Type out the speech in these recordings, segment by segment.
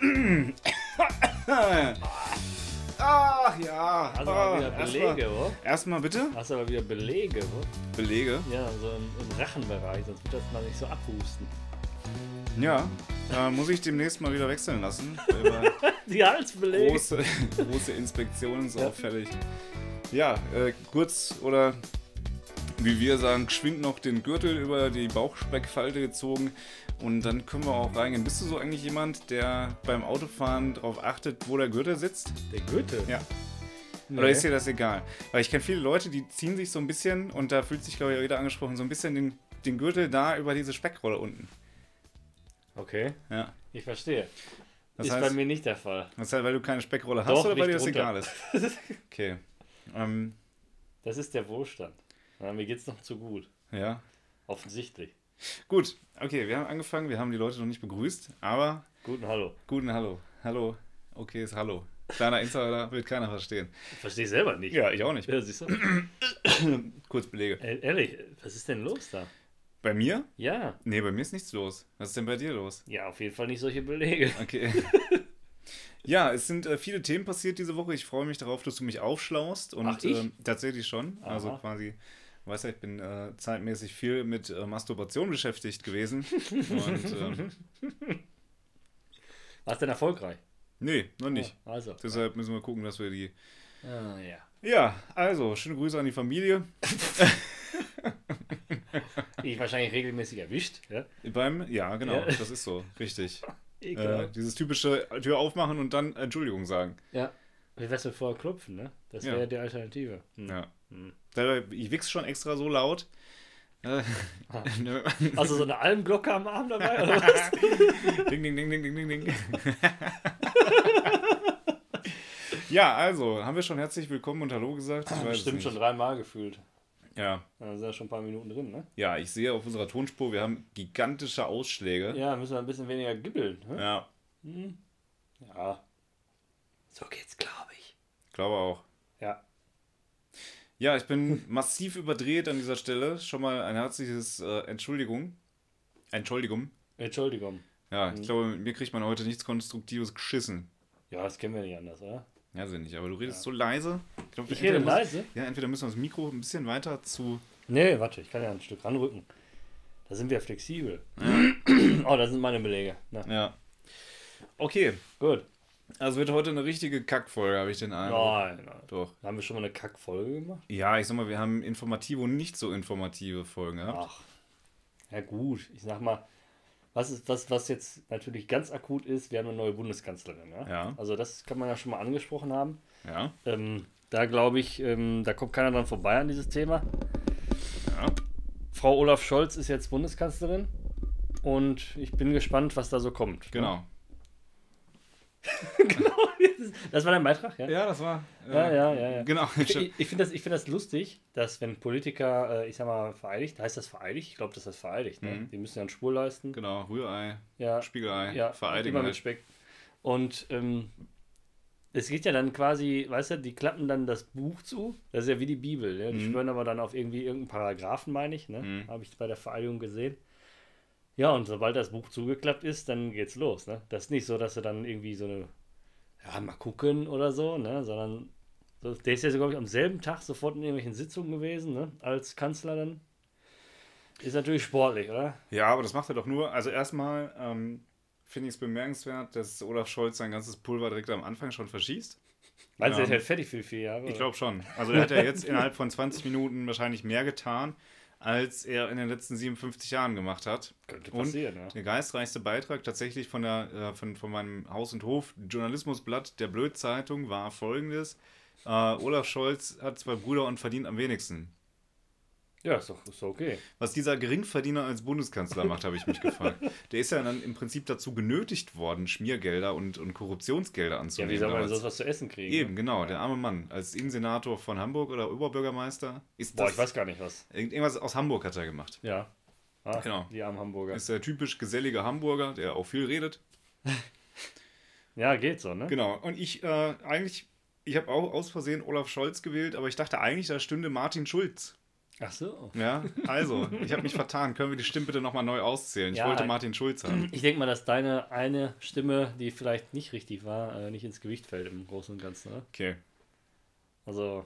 Ach ja. Hast du wieder Ah, Belege, Erstmal, wo? erstmal bitte. Hast du aber wieder Belege, wo? Belege. Ja, so im, im Rachenbereich, sonst wird das mal nicht so abhusten. Ja. Da muss ich demnächst mal wieder wechseln lassen. Die Halsbelege. große, große Inspektionen ist auffällig. Ja, äh, kurz oder wie wir sagen, geschwind noch den Gürtel über die Bauchspeckfalte gezogen und dann können wir auch reingehen. Bist du so eigentlich jemand, der beim Autofahren darauf achtet, wo der Gürtel sitzt? Der Gürtel? Ja. Nee. Oder ist dir das egal? Weil ich kenne viele Leute, die ziehen sich so ein bisschen, und da fühlt sich, glaube ich, jeder angesprochen, so ein bisschen den, den Gürtel da über diese Speckrolle unten. Okay, Ja. ich verstehe. Das ist heißt, bei mir nicht der Fall. das heißt, weil du keine Speckrolle hast Doch, oder weil dir das egal ist? Okay. Ähm, Das ist der Wohlstand. Ja, mir geht's noch zu gut. ja. Offensichtlich. Gut, okay, wir haben angefangen, wir haben die Leute noch nicht begrüßt, aber Guten Hallo. guten Hallo. Hallo. Okay, ist Hallo. Kleiner Insider wird keiner verstehen. Verstehe ich selber nicht. Ja, ich auch nicht. Ja, siehst du? Kurz Belege. E- Ehrlich, was ist denn los da? Bei mir? Ja, Nee, bei mir ist nichts los. Was ist denn bei dir los? ja, auf jeden Fall nicht solche Belege. Okay. ja, es sind äh, viele Themen passiert diese Woche. Ich freue mich darauf, dass du mich aufschlaust. Und Ach, ich? ähm, tatsächlich schon. Also Aha. quasi, weißt du, ich bin äh, zeitmäßig viel mit äh, Masturbation beschäftigt gewesen. Und ähm, Warst denn erfolgreich? nee, noch nicht. Ja, also. Deshalb müssen wir gucken, dass wir die. Ah, ja. Ja, also, schöne Grüße an die Familie. Ich wahrscheinlich regelmäßig erwischt. Ja? Beim, ja, genau, Ja. das ist so, richtig. Äh, Egal. dieses typische Tür aufmachen und dann Entschuldigung sagen. ja. Wie wär's mit vorher klopfen, ne? Das Ja. wäre die Alternative. Hm. Ja. Hm. Ich wichs schon extra so laut. Äh, Also so eine Almglocke am Arm dabei, oder was? ding, ding, ding, ding, ding, ding, ding. ja, also, haben wir schon herzlich willkommen und Hallo gesagt? Ich Bestimmt schon dreimal gefühlt. Ja. Da sind ja schon ein paar Minuten drin, ne? ja, ich sehe auf unserer Tonspur, wir haben gigantische Ausschläge. Ja, müssen wir ein bisschen weniger gibbeln. Ne? Ja, Ja. So geht's, glaube ich. glaube auch. Ja. Ja, ich bin massiv überdreht an dieser Stelle. Schon mal ein herzliches äh, Entschuldigung. Entschuldigung. Entschuldigung. Ja, ich glaube, mit mir kriegt man heute nichts Konstruktives geschissen. Ja, das kennen wir nicht anders, oder? Ja, sind nicht, aber du redest so leise. glaub, Ich rede muss- leise? Ja, entweder müssen wir das Mikro ein bisschen weiter zu. Nee, warte, ich kann ja ein Stück ranrücken. Da sind wir flexibel. oh, das sind meine Belege. Na, Ja. Okay, gut. Also wird heute eine richtige Kackfolge, habe ich den Eindruck. Nein, nein. Doch. Haben wir schon mal eine Kackfolge gemacht? Ja, ich sag mal, wir haben informative und nicht so informative Folgen gehabt. Ach. Ja, gut. Ich sag mal, was, ist, was, was jetzt natürlich ganz akut ist, wir haben eine neue Bundeskanzlerin. Ja? Ja. Also, das kann man ja schon mal angesprochen haben. Ja. Ähm, da glaube ich, ähm, da kommt keiner dran vorbei an dieses Thema. Ja. Frau Olaf Scholz ist jetzt Bundeskanzlerin und ich bin gespannt, was da so kommt. Genau. Das war dein Beitrag, ja? Ja, das war. äh, Ja, ja, ja. ja. Genau. Ich, ich finde das, ich find das lustig, dass wenn Politiker, äh, ich sag mal, vereidigt, heißt das vereidigt? Ich glaube, das heißt vereidigt. Ne? Mhm. Die müssen ja eine Spur leisten. Genau, Rührei, Ja, Spiegelei, ja Vereidigen. immer mit halt. Speck. Und ähm, es geht ja dann quasi, weißt du, die klappen dann das Buch zu. Das ist ja wie die Bibel. Ja? Die Mhm. schwören aber dann auf irgendwie irgendeinen Paragraphen, meine ich. Ne? Mhm. Habe ich bei der Vereidigung gesehen. Ja, und sobald das Buch zugeklappt ist, dann geht's los. Ne? Das ist nicht so, dass sie dann irgendwie so eine, ja, mal gucken oder so, ne? sondern so, der ist ja, glaube ich, am selben Tag sofort in irgendwelchen Sitzungen gewesen, ne? als Kanzler dann. Ist natürlich sportlich, oder? Ja, aber das macht er doch nur. Also erstmal ähm, finde ich es bemerkenswert, dass Olaf Scholz sein ganzes Pulver direkt am Anfang schon verschießt. Meinst du, Ja. der ist halt fertig für vier Jahre? Ich glaube schon. Also er hat ja jetzt innerhalb von 20 Minuten wahrscheinlich mehr getan, als er in den letzten 57 Jahren gemacht hat. Könnte Und passieren, ja. der geistreichste Beitrag tatsächlich von, der, äh, von, von meinem Haus- und Hof-Journalismusblatt der Blöd-Zeitung war folgendes. Äh, Olaf Scholz hat zwei Brüder und verdient am wenigsten. Ja, ist doch, ist okay. Was dieser Geringverdiener als Bundeskanzler macht, habe ich mich gefragt. Der ist ja dann im Prinzip dazu genötigt worden, Schmiergelder und, und Korruptionsgelder Ja, anzunehmen. wie soll man sonst was zu essen kriegen? Eben, genau, der arme Mann. Als Innensenator von Hamburg oder Oberbürgermeister ist Boah, das. ich weiß gar nicht was. Irgend- Irgendwas aus Hamburg hat er gemacht. Ja. Ah, Genau. Die armen Hamburger. Ist der typisch gesellige Hamburger, der auch viel redet. Ja, geht so, ne? Genau. Und ich äh, eigentlich, ich habe auch aus Versehen Olaf Scholz gewählt, aber ich dachte eigentlich, da stünde Martin Schulz. Ach so. Ja, also, ich habe mich vertan. Können wir die Stimme bitte nochmal neu auszählen? Ich Ja, wollte Martin Schulz haben. Ich denke mal, dass deine eine Stimme, die vielleicht nicht richtig war, äh, nicht ins Gewicht fällt im Großen und Ganzen. Ne? Okay. Also,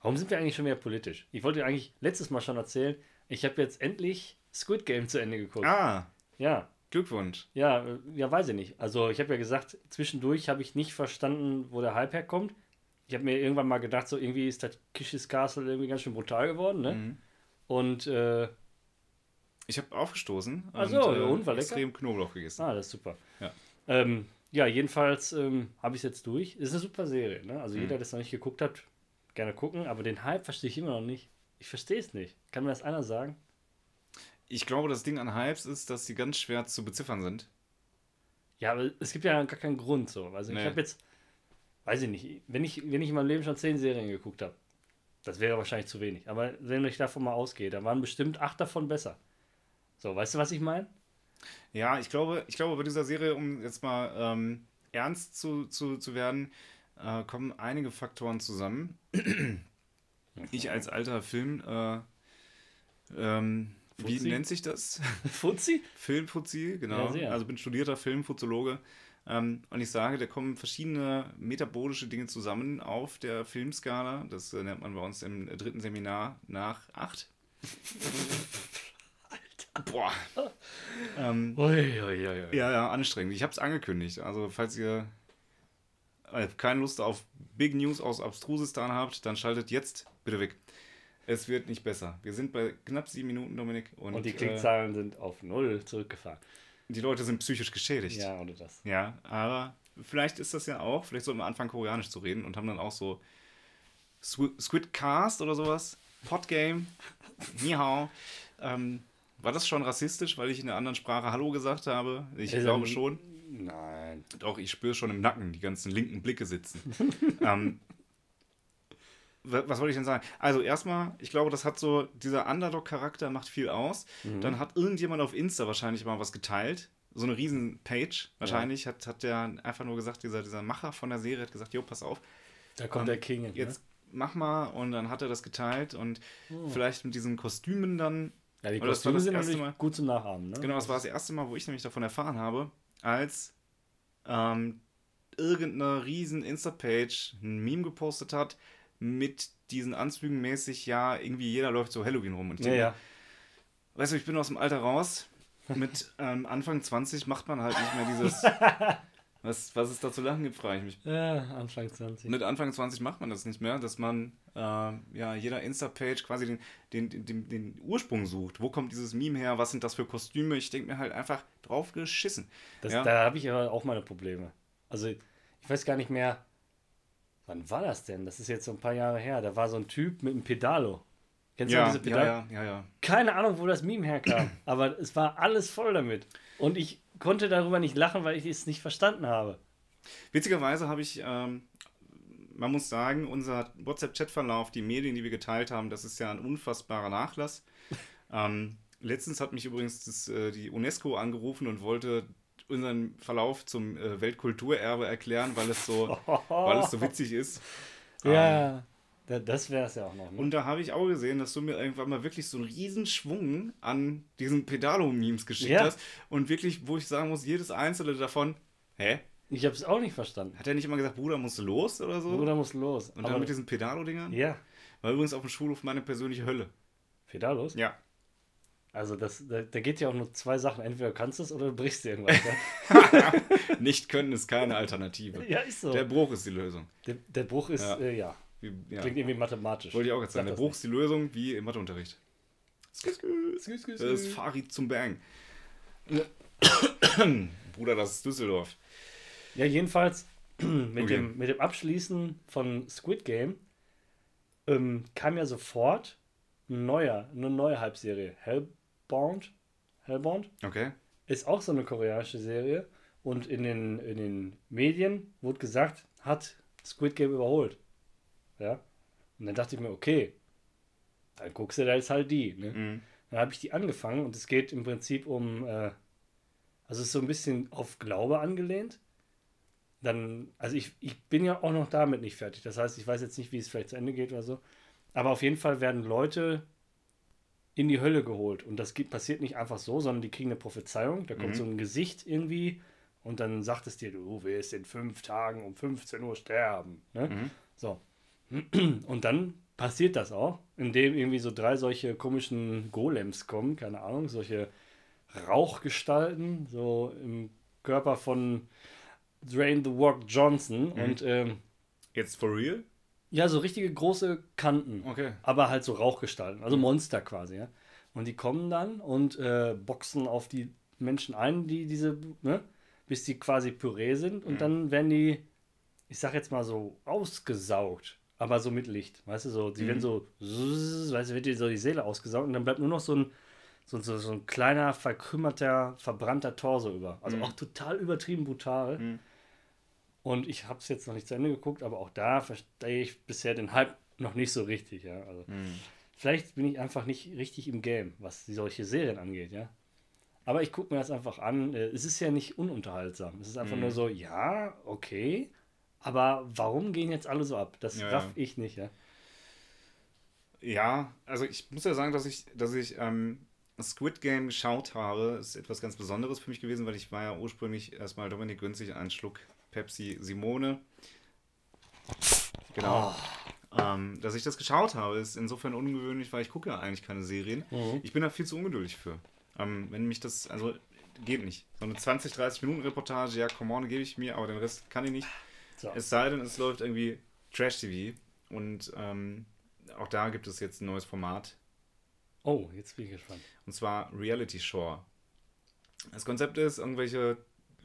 warum sind wir eigentlich schon wieder politisch? Ich wollte eigentlich letztes Mal schon erzählen, ich habe jetzt endlich Squid Game zu Ende geguckt. Ah, Ja, Glückwunsch. ja, äh, ja, weiß ich nicht. Also, ich habe ja gesagt, zwischendurch habe ich nicht verstanden, wo der Hype herkommt. Ich habe mir irgendwann mal gedacht, so irgendwie ist das Kishis Castle irgendwie ganz schön brutal geworden, ne? Mhm. Und, äh, Ich habe aufgestoßen Ach so, ja, und, war lecker? extrem Knoblauch gegessen. Ah, das ist super. Ja. Ähm, ja, jedenfalls ähm, habe ich es jetzt durch. Ist eine super Serie. Ne? Also Mhm. jeder, der es noch nicht geguckt hat, gerne gucken. Aber den Hype verstehe ich immer noch nicht. Ich verstehe es nicht. Kann mir das einer sagen? Ich glaube, das Ding an Hypes ist, dass sie ganz schwer zu beziffern sind. Ja, aber es gibt ja gar keinen Grund so. Also Nee. ich habe jetzt, weiß ich nicht, wenn ich, wenn ich in meinem Leben schon zehn Serien geguckt habe, das wäre wahrscheinlich zu wenig. Aber wenn ich davon mal ausgehe, dann waren bestimmt acht davon besser. So, weißt du, was ich meine? Ja, ich glaube, ich glaube, bei dieser Serie, um jetzt mal ähm, ernst zu, zu, zu werden, äh, kommen einige Faktoren zusammen. Ich als alter Film, äh, ähm, wie nennt sich das? Fuzzi? Filmfuzzi, genau. Ja, also bin studierter Filmfuzologe. Ähm, und ich sage, da kommen verschiedene metabolische Dinge zusammen auf der Filmskala. Das äh, nennt man bei uns im dritten Seminar nach acht. Alter. Boah. ähm, Ui, ui, ui, ui. ja, ja, anstrengend. Ich habe es angekündigt. Also, falls ihr äh, keine Lust auf Big News aus Abstrusistan habt, dann schaltet jetzt bitte weg. Es wird nicht besser. Wir sind bei knapp sieben Minuten, Dominik. Und, Und die äh, Klickzahlen sind auf null zurückgefahren. Die Leute sind psychisch geschädigt. Ja, oder das. Ja, aber vielleicht ist das ja auch, vielleicht sollten wir anfangen, Koreanisch zu reden und haben dann auch so Squid Squid Cast oder sowas, Podgame, Ni Hao. Ähm, war das schon rassistisch, weil ich in einer anderen Sprache Hallo gesagt habe? Ich Also, glaube schon. Nein. Doch, ich spüre schon im Nacken die ganzen linken Blicke sitzen. ähm, was wollte ich denn sagen? Also erstmal, ich glaube, das hat so, dieser Underdog-Charakter macht viel aus. Dann hat irgendjemand auf Insta wahrscheinlich mal was geteilt. So eine riesen Page wahrscheinlich. Hat, hat der einfach nur gesagt, dieser, dieser Macher von der Serie hat gesagt, jo, pass auf, Da kommt Ähm, der King. jetzt mach mal. Und dann hat er das geteilt und vielleicht mit diesen Kostümen dann ne? Ja, die Kostüme das sind natürlich Mal. gut zum Nachahmen. Ne? Genau, das war das erste Mal, wo ich nämlich davon erfahren habe, als ähm, irgendeine riesen Insta-Page ein Meme gepostet hat mit diesen Anzügen mäßig, ja, irgendwie jeder läuft so Halloween rum. Und ich Ja, denke, ja. weißt du, ich bin aus dem Alter raus. Mit ähm, Anfang 20 macht man halt nicht mehr dieses. was, was es da zu lachen gibt, frage ich mich. Ja, Anfang 20. Mit Anfang 20 macht man das nicht mehr, dass man äh, ja jeder Insta-Page quasi den, den, den, den, Ursprung sucht. Wo kommt dieses Meme her? Was sind das für Kostüme? Ich denke mir halt einfach drauf geschissen. Das, ja. Da habe ich aber auch meine Probleme. Also, ich weiß gar nicht mehr, wann war das denn? Das ist jetzt so ein paar Jahre her. Da war so ein Typ mit einem Pedalo. Kennst du Ja, diese ja, Pedalo? ja, ja, ja. Keine Ahnung, wo das Meme herkam. aber es war alles voll damit. Und ich konnte darüber nicht lachen, weil ich es nicht verstanden habe. Witzigerweise habe ich, ähm, man muss sagen, unser WhatsApp-Chat-Verlauf, die Medien, die wir geteilt haben, das ist ja ein unfassbarer Nachlass. ähm, letztens hat mich übrigens das, äh, die UNESCO angerufen und wollte unseren Verlauf zum äh, Weltkulturerbe erklären, weil es so, weil es so witzig ist. Ähm, Ja, da, das wäre es ja auch noch. Ne? Und da habe ich auch gesehen, dass du mir irgendwann mal wirklich so einen Riesenschwung an diesen Pedalo-Memes geschickt Ja. hast. Und wirklich, wo ich sagen muss, jedes einzelne davon, hä? Ich habe es auch nicht verstanden. Hat er nicht immer gesagt, Bruder, musst du los oder so? Bruder muss los. Und dann mit diesen Pedalo-Dingern? ja, War übrigens auf dem Schulhof meine persönliche Hölle. Pedalos? Ja. Also das, da, da geht ja auch nur zwei Sachen. Entweder kannst du es oder du brichst dir irgendwas. Ja, Nicht können ist keine Alternative. ja ist so. Der Der, Bruch ist die Lösung. der, Bruch ist, Ja. äh, ja Wie, ja. klingt irgendwie mathematisch. Wollte ich auch jetzt sagen. Sag Der Bruch ist die Lösung, wie im Matheunterricht. Das ist Farid zum Bang. Bruder, das ist Düsseldorf. Ja, jedenfalls mit, Okay. dem, mit dem Abschließen von Squid Game ähm, kam ja sofort ein neuer, eine neue Halbserie. Hellbound. Hellbound Okay. ist auch so eine koreanische Serie. Und in den, in den Medien wurde gesagt, hat Squid Game überholt. Ja. Und dann dachte ich mir, okay, dann guckst du da jetzt halt die. Ne? Mhm. Dann habe ich die angefangen und es geht im Prinzip um, äh, also es ist so ein bisschen auf Glaube angelehnt. Dann, also ich, ich bin ja auch noch damit nicht fertig. Das heißt, ich weiß jetzt nicht, wie es vielleicht zu Ende geht oder so. Aber auf jeden Fall werden Leute in die Hölle geholt. Und das geht, passiert nicht einfach so, sondern die kriegen eine Prophezeiung. Da kommt Mhm. so ein Gesicht irgendwie und dann sagt es dir, du wirst in fünf Tagen um 15 Uhr sterben. Ne? Mhm. So. Und dann passiert das auch, indem irgendwie so drei solche komischen Golems kommen, keine Ahnung, solche Rauchgestalten, so im Körper von Drain the Rock Johnson. Mhm. Und ähm, Jetzt for real? Ja, so richtige große Kanten. Okay. Aber halt so Rauchgestalten, also Monster quasi, ja. Und die kommen dann und äh, boxen auf die Menschen ein, die diese, ne, bis die quasi Püree sind und dann werden die, ich sag jetzt mal so, ausgesaugt. Aber so mit Licht, weißt du, so, die werden so, weißt du, wird dir so die Seele ausgesaugt und dann bleibt nur noch so ein, so, so, so ein kleiner, verkrümmerter, verbrannter Torso über. Also auch total übertrieben brutal. Und ich habe es jetzt noch nicht zu Ende geguckt, aber auch da verstehe ich bisher den Hype noch nicht so richtig, ja. Also, Mhm. Vielleicht bin ich einfach nicht richtig im Game, was solche Serien angeht, ja. Aber ich gucke mir das einfach an. Äh, Es ist ja nicht ununterhaltsam. Es ist einfach Mhm. nur so, ja, okay. Aber warum gehen jetzt alle so ab? Das Ja, raff ich nicht, ja. Ja, also ich muss ja sagen, dass ich, dass ich ähm, Squid Game geschaut habe, ist etwas ganz Besonderes für mich gewesen, weil ich war ja ursprünglich erstmal Dominik günstig einen Schluck Pepsi Simone. Genau. Ähm, dass ich das geschaut habe, ist insofern ungewöhnlich, weil ich gucke ja eigentlich keine Serien. Mhm. Ich bin da viel zu ungeduldig für. Ähm, wenn mich das, also geht nicht. So eine 20, 30 Minuten Reportage, ja, come on, gebe ich mir, aber den Rest kann ich nicht. So. Es sei denn, es läuft irgendwie Trash-TV und ähm, auch da gibt es jetzt ein neues Format Oh, jetzt bin ich gespannt. und zwar Reality Shore. Das Konzept ist, irgendwelche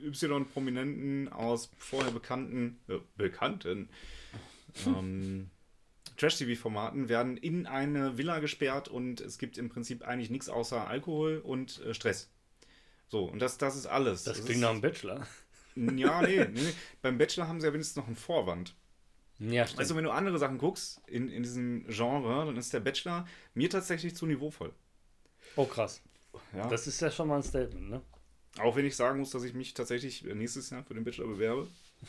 Y-Prominenten aus vorher bekannten, äh, bekannten ähm, Trash-TV-Formaten werden in eine Villa gesperrt und es gibt im Prinzip eigentlich nichts außer Alkohol und äh, Stress. So, und das, das ist alles. Das ist- klingt nach einem Bachelor. Ja, nee, nee, nee. Beim Bachelor haben sie ja wenigstens noch einen Vorwand. Ja, stimmt. Du, wenn du andere Sachen guckst in, in diesem Genre, dann ist der Bachelor mir tatsächlich zu niveauvoll. oh, krass. Ja. Das ist ja schon mal ein Statement, ne? Auch wenn ich sagen muss, dass ich mich tatsächlich nächstes Jahr für den Bachelor bewerbe.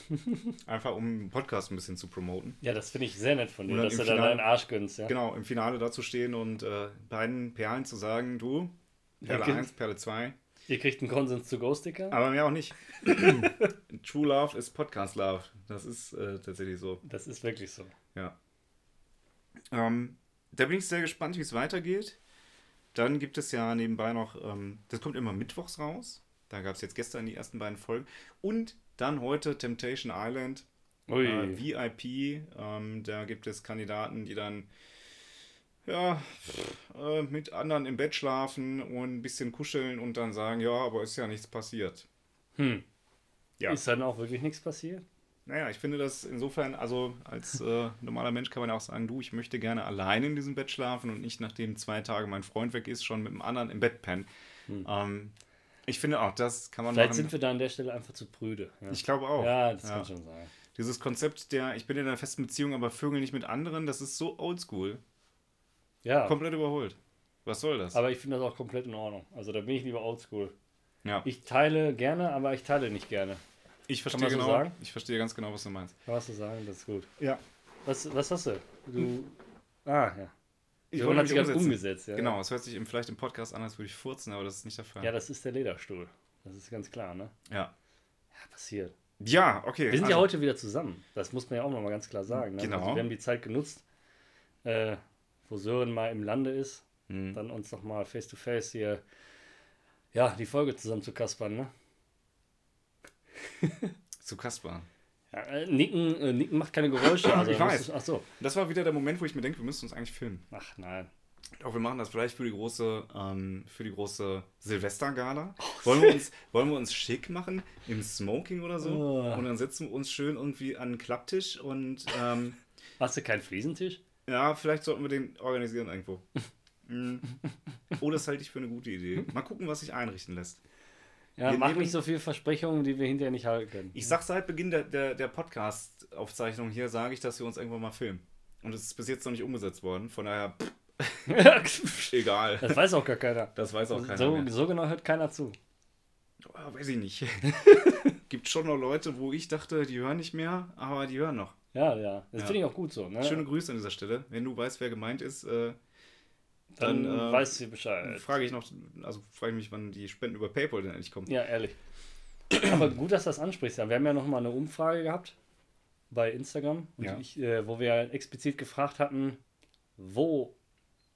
Einfach um den Podcast ein bisschen zu promoten. Ja, das finde ich sehr nett von dir, dass du da Finale- deinen Arsch gönnst, ja. Genau, im Finale dazu stehen und äh, beiden Perlen zu sagen, du, Perle Okay. 1, Perle 2, Ihr kriegt einen Konsens zu Go-Sticker. aber mehr auch nicht. True Love ist Podcast Love. Das ist äh, tatsächlich so. Das ist wirklich so. Ja. Ähm, da bin ich sehr gespannt, wie es weitergeht. Dann gibt es ja nebenbei noch, ähm, das kommt immer mittwochs raus. Da gab es jetzt gestern die ersten beiden Folgen. Und dann heute Temptation Island, Ui. äh, VIP. Ähm, da gibt es Kandidaten, die dann ja, äh, mit anderen im Bett schlafen und ein bisschen kuscheln und dann sagen, ja, aber ist ja nichts passiert. hm. Ja. Ist dann auch wirklich nichts passiert? Naja, ich finde das insofern, also als äh, normaler Mensch kann man ja auch sagen, du, ich möchte gerne allein in diesem Bett schlafen und nicht nachdem zwei Tage mein Freund weg ist, schon mit dem anderen im Bett pennen. Ähm, ich finde auch, das kann man Vielleicht machen. sind wir da an der Stelle einfach zu prüde. Ja, ich glaube auch. ja das Ja. kann schon sein. Dieses Konzept der, ich bin in einer festen Beziehung, aber vögel nicht mit anderen, das ist so oldschool. Ja, Komplett überholt. Was soll das? aber ich finde das auch komplett in Ordnung. Also da bin ich lieber oldschool. ja, Ich teile gerne, aber ich teile nicht gerne. ich verstehe so genau, sagen? ich verstehe ganz genau, was du meinst. Kann was du sagen? Das ist gut. Ja. Was, was hast du? Du. Ah, ja. Ich Johann wollte hat sich ganz umsetzen. umgesetzt, ja. Genau, es hört sich im, vielleicht im Podcast an, als würde ich furzen, aber das ist nicht der Fall. Ja, das ist der Lederstuhl. Das ist ganz klar, ne? ja. Ja, passiert. Ja, okay. Wir sind ja also- heute wieder zusammen. Das muss man ja auch noch mal ganz klar sagen. Ne? Genau. Also wir haben die Zeit genutzt, äh, wo Sören mal im Lande ist, Hm. dann uns noch mal face to face hier ja, die Folge zusammen zu kaspern, ne? Zu Kaspar. Ja, äh, Nicken, äh, Nicken macht keine Geräusche. Also Ich weiß. du- Ach so. Das war wieder der Moment, wo ich mir denke, wir müssen uns eigentlich filmen. Ach nein. Auch wir machen das vielleicht für die große, ähm, für die große Silvestergala. Wollen wir, uns, wollen wir uns schick machen im Smoking oder so? Oh. Und dann setzen wir uns schön irgendwie an einen Klapptisch und ähm, Hast du keinen Fliesentisch? ja, vielleicht sollten wir den organisieren irgendwo. Mm. Oh, das halte ich für eine gute Idee. Mal gucken, was sich einrichten lässt. Ja, Wir mach nicht so viele Versprechungen, die wir hinterher nicht halten können. Ich sag seit Beginn der, der, der Podcast-Aufzeichnung hier, sage ich, dass wir uns irgendwann mal filmen. Und es ist bis jetzt noch nicht umgesetzt worden. Von daher, pff, egal. das weiß auch gar keiner. Das weiß auch keiner So, mehr. so genau hört keiner zu. Oh, weiß ich nicht. Gibt schon noch Leute, wo ich dachte, die hören nicht mehr, aber die hören noch. Ja, ja. Das Ja. finde ich auch gut so. Ne? Schöne Grüße an dieser Stelle. Wenn du weißt, wer gemeint ist, äh, Dann, dann, äh, weißt du Bescheid. frage ich noch, also frage ich mich, wann die Spenden über PayPal denn endlich kommen. Ja, ehrlich. Aber gut, dass du das ansprichst. Ja, wir haben ja noch mal eine Umfrage gehabt bei Instagram, Ja. ich, äh, wo wir explizit gefragt hatten, wo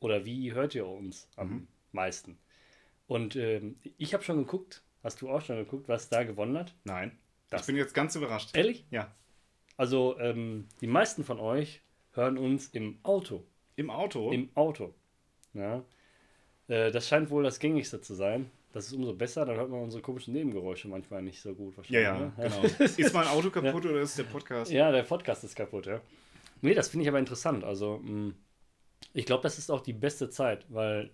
oder wie hört ihr uns am Mhm. meisten? Und ähm, ich habe schon geguckt, hast du auch schon geguckt, was da gewonnen hat? Nein. Das- ich bin jetzt ganz überrascht. Ehrlich? Ja. Also ähm, die meisten von euch hören uns im Auto. Im Auto? Im Auto. Ja. Äh, das scheint wohl das gängigste zu sein. Das ist umso besser, dann hört man unsere komischen Nebengeräusche manchmal nicht so gut. ja, ja, ne? genau. ist mein Auto kaputt oder ist der Podcast? Ja, der Podcast ist kaputt, ja. Nee, das finde ich aber interessant. Also, mh, ich glaube, das ist auch die beste Zeit, weil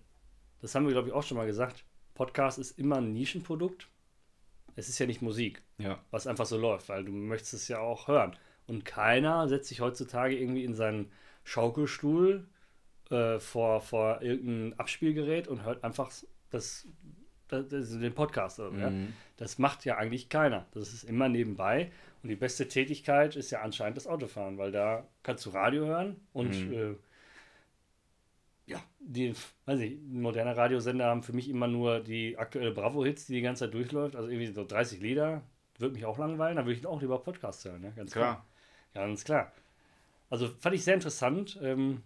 das haben wir, glaube ich, auch schon mal gesagt. Podcast ist immer ein Nischenprodukt. Es ist ja nicht Musik, Ja. was einfach so läuft, weil du möchtest es ja auch hören. Und keiner setzt sich heutzutage irgendwie in seinen Schaukelstuhl äh, vor, vor irgendein Abspielgerät und hört einfach das, das, das, den Podcast. Oder, ja? Mhm. Das macht ja eigentlich keiner. Das ist immer nebenbei. Und die beste Tätigkeit ist ja anscheinend das Autofahren, weil da kannst du Radio hören und Mhm. äh, ja, die, weiß ich, moderne Radiosender haben für mich immer nur die aktuelle Bravo-Hits, die die ganze Zeit durchläuft. Also irgendwie so 30 Lieder. Würde mich auch langweilen, da würde ich auch lieber Podcasts hören, ne? ganz klar. Klar. Ganz klar. Also fand ich sehr interessant. Ähm,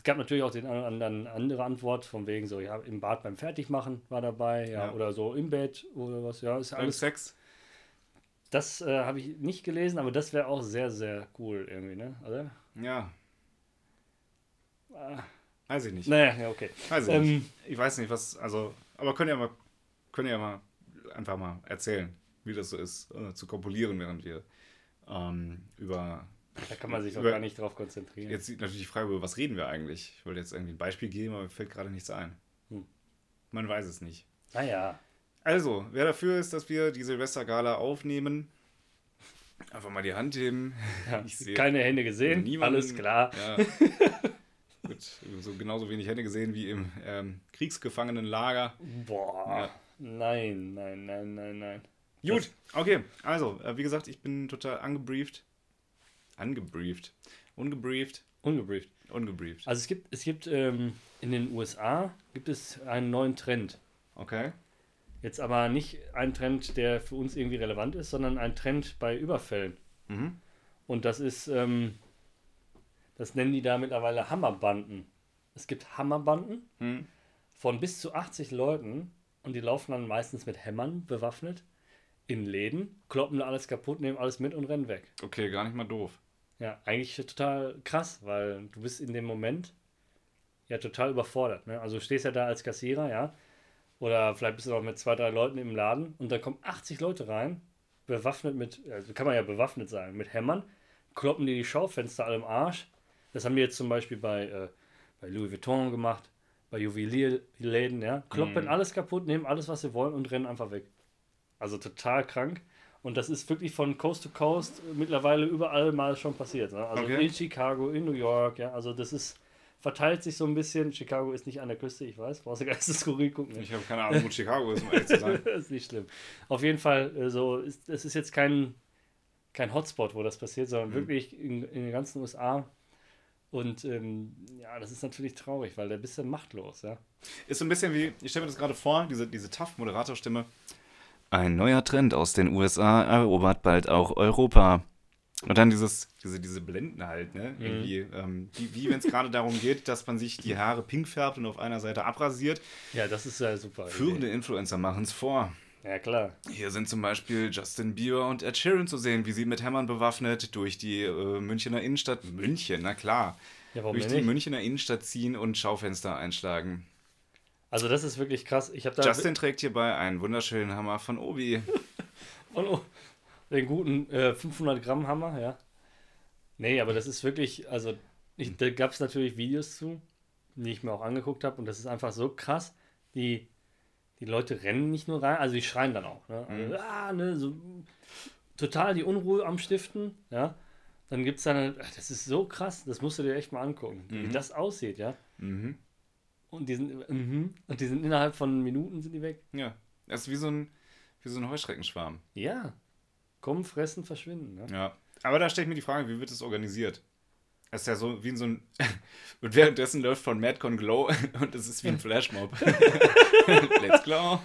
es gab natürlich auch den oder anderen andere Antwort, von wegen so, ja, im Bad beim Fertigmachen war dabei, ja, Ja. oder so im Bett oder was, ja, ist Beim alles. Sex? Das äh, habe ich nicht gelesen, aber das wäre auch sehr, sehr cool irgendwie, ne? Also, Ja. Weiß ich nicht. naja, ja, okay. Weiß ich Ähm, nicht. Ich weiß nicht, was, also, aber könnt ihr mal, könnt ihr mal einfach mal erzählen, wie das so ist, äh, zu kompulieren, während wir ähm, über. Da kann man sich doch gar nicht drauf konzentrieren. Jetzt natürlich die Frage, über was reden wir eigentlich? Ich wollte jetzt irgendwie ein Beispiel geben, aber mir fällt gerade nichts ein. Hm. Man weiß es nicht. Naja, Also, wer dafür ist, dass wir die Silvestergala aufnehmen, einfach mal die Hand heben. ja, Ich sehe keine Hände gesehen, niemanden- alles klar. Ja. Gut, so genauso wenig Hände gesehen wie im ähm, Kriegsgefangenenlager. Boah, Ja. nein, nein, nein, nein, nein. Gut, okay. Also, äh, wie gesagt, ich bin total angebrieft. Angebrieft. Ungebrieft. Ungebrieft. Ungebrieft. Also es gibt, es gibt ähm, in den USA gibt es einen neuen Trend. Okay. Jetzt aber nicht ein Trend, der für uns irgendwie relevant ist, sondern ein Trend bei Überfällen. Mhm. Und das ist, ähm, das nennen die da mittlerweile Hammerbanden. Es gibt Hammerbanden Hm. von bis zu 80 Leuten und die laufen dann meistens mit Hämmern bewaffnet in Läden, kloppen da alles kaputt, nehmen alles mit und rennen weg. Okay, gar nicht mal doof. Ja, eigentlich total krass, weil du bist in dem Moment ja total überfordert. Ne? Also du stehst ja da als Kassierer, ja, oder vielleicht bist du auch mit zwei, drei Leuten im Laden und da kommen 80 Leute rein, bewaffnet mit, also kann man ja bewaffnet sein, mit Hämmern, kloppen dir die Schaufenster alle im Arsch. Das haben die jetzt zum Beispiel bei, äh, bei Louis Vuitton gemacht, bei Juwelierläden, ja, kloppen Mhm. alles kaputt, nehmen alles, was sie wollen und rennen einfach weg. Also total krank. Und das ist wirklich von Coast to Coast mittlerweile überall mal schon passiert. Ne? Also Okay. in Chicago, in New York, ja. Also das ist, verteilt sich so ein bisschen. Chicago ist nicht an der Küste, ich weiß, brauchst du gar nicht das Skurril gucken. Ne? Ich habe keine Ahnung, wo Chicago ist, um ehrlich zu sein. das ist nicht schlimm. Auf jeden Fall, äh, so ist, es ist jetzt kein, kein Hotspot, wo das passiert, sondern Mhm. wirklich in, in den ganzen USA. Und ähm, ja, das ist natürlich traurig, weil da bist du machtlos, ja. Ist so ein bisschen wie, ich stelle mir das gerade vor, diese, diese tough-Moderatorstimme. Ein neuer Trend aus den USA erobert bald auch Europa. Und dann dieses, diese, diese Blenden halt, ne? Mhm. Irgendwie, ähm, wie, wie wenn es gerade darum geht, dass man sich die Haare pink färbt und auf einer Seite abrasiert. Ja, das ist ja super. Idee. Führende Influencer machen es vor. Ja, klar. Hier sind zum Beispiel Justin Bieber und Ed Sheeran zu sehen, wie sie mit Hämmern bewaffnet durch die äh, Münchner Innenstadt, München, na klar, Ja, warum durch die nicht? Münchner Innenstadt ziehen und Schaufenster einschlagen. Also das ist wirklich krass. Ich da Justin trägt hierbei einen wunderschönen Hammer von Obi. Und oh, den guten äh, 500 Gramm Hammer, ja. Nee, aber das ist wirklich, also ich, da gab es natürlich Videos zu, die ich mir auch angeguckt habe und das ist einfach so krass. Die, die Leute rennen nicht nur rein, also die schreien dann auch. Ne? Also, ah, ne, so, total die Unruhe am Stiften, ja. Dann gibt es dann, ach, das ist so krass, das musst du dir echt mal angucken, wie Mhm. das aussieht, ja. Mhm. Und die sind, mhm, und die sind innerhalb von Minuten sind die weg. Ja, das ist wie so ein, wie so ein Heuschreckenschwarm. Ja. Kommen, fressen, verschwinden. Ne? Ja. Aber da stelle ich mir die Frage, wie wird das organisiert? Das ist ja so wie in so ein. Und währenddessen läuft von Madcon Glow und es ist wie ein Flashmob. Let's glow.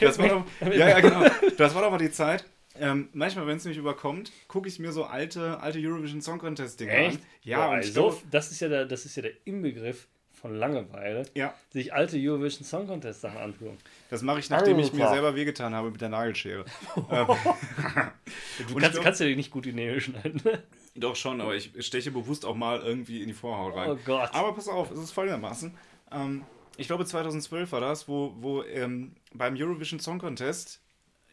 das war doch, ja, ja, genau. Das war doch mal die Zeit. Ähm, manchmal, wenn es mich überkommt, gucke ich mir so alte, alte Eurovision Song Contest Dinge an. Ja, Boah, und also ich glaube, das ist ja der, das ist ja der Inbegriff von Langeweile, ja, sich alte Eurovision Song Contest Sachen angucken. das mache ich, nachdem ich mir selber wehgetan habe mit der Nagelschere. ähm, Du kannst, kannst ja nicht gut die Nägel schneiden. Doch schon, aber ich steche bewusst auch mal irgendwie in die Vorhaut rein. Oh Gott. Aber pass auf, es ist folgendermaßen. Ähm, ich glaube 2012 war das, wo, wo ähm, beim Eurovision Song Contest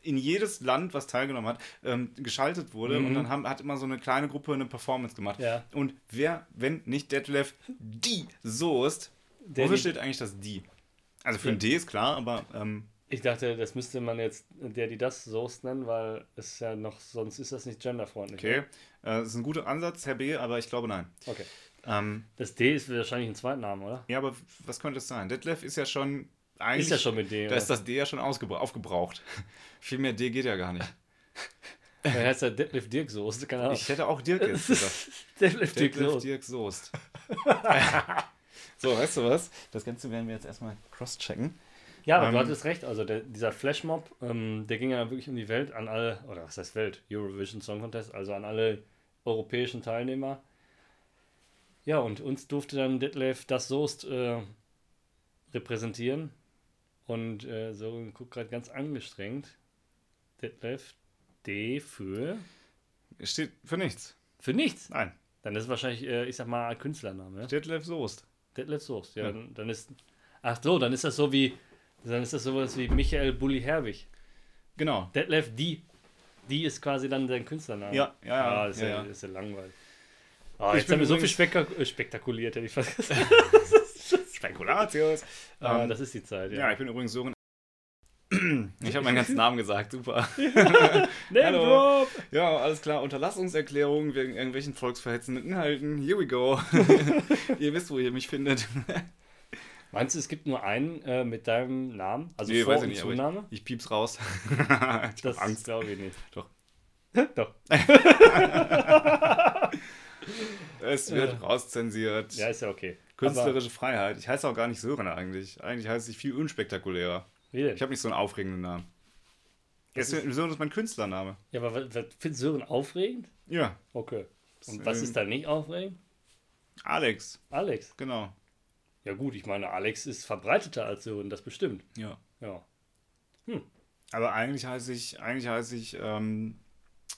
in jedes Land, was teilgenommen hat, ähm, geschaltet wurde und dann haben, hat immer so eine kleine Gruppe eine Performance gemacht. Mhm. Ja. Und wer, wenn nicht Detlef, die Soest, wofür die- steht eigentlich das die? Also für Ja. ein D ist klar, aber ähm, Ich dachte, das müsste man jetzt der, die das Soest nennen, weil es ja noch, sonst ist das nicht genderfreundlich. okay. Äh, das ist ein guter Ansatz, Herr B., aber ich glaube nein. Okay. Ähm, Das D ist wahrscheinlich ein Zweitname, oder? ja, aber was könnte es sein? Detlef ist ja schon eigentlich. Ist ja schon mit D. Da oder? ist das D ja schon aufgebraucht. Viel mehr D geht ja gar nicht. Vielleicht heißt er Detlef Dirk Soest, keine Ahnung. Ich hätte auch Dirk jetzt gesagt. Detlef Dirk Detlef. Dirk Soest. so, weißt du was? Das Ganze werden wir jetzt erstmal cross-checken. Ja, aber du Ähm, hattest recht. Also der, dieser Flashmob, ähm, der ging ja wirklich um die Welt an alle, oder was heißt Welt? Eurovision Song Contest, also an alle europäischen Teilnehmer. Ja, und uns durfte dann Detlef das Soest äh, repräsentieren. Und äh, so guckt gerade ganz angestrengt. Detlef D für. Es Steht für nichts. Für nichts. Nein. Dann ist es wahrscheinlich, äh, ich sag mal, ein Künstlername. Detlef Soest. Detlef Soest. Ja, Ja. Dann, dann ist. Ach so, dann ist das so wie. Dann ist das sowas wie Michael Bulli Herwig. Genau. Detlef Die. Die ist quasi dann sein Künstlername. Ja, ja, ja, Ah, ist ja, ja, ja. Ist ja langweilig. Ah, Ich jetzt bin haben wir so viel spektak äh, spektakuliert, hätte ich fast gesagt. Spekulatius. ah, Ähm, das ist die Zeit, ja. ja. ich bin übrigens Sören. Ich habe meinen ganzen Namen gesagt, super. Name Hallo. Drop! Ja, alles klar. Unterlassungserklärung wegen irgendwelchen volksverhetzenden Inhalten. Here we go. ihr wisst, wo ihr mich findet. Meinst du, es gibt nur einen äh, mit deinem Namen? Also Nee, Vor- weiß ich nicht, aber ich- Zunahme? Ich piep's raus. ich Das Angst. glaube ich nicht. Doch. Doch. Es wird Ja. rauszensiert. Ja, ist ja okay. Künstlerische Freiheit. Ich heiße auch gar nicht Sören eigentlich. Eigentlich heiße ich viel unspektakulärer. Aber, wie denn? Ich habe nicht so einen aufregenden Namen. Jetzt, Sören ist mein Künstlername. ja, aber was, du Sören aufregend? Ja, Okay. Und was ähm, ist da nicht aufregend? Alex. Alex. Genau. Ja gut, ich meine, Alex ist verbreiteter als Sören, das bestimmt. Ja. Ja. Aber eigentlich heiße ich, eigentlich heiße ich ähm,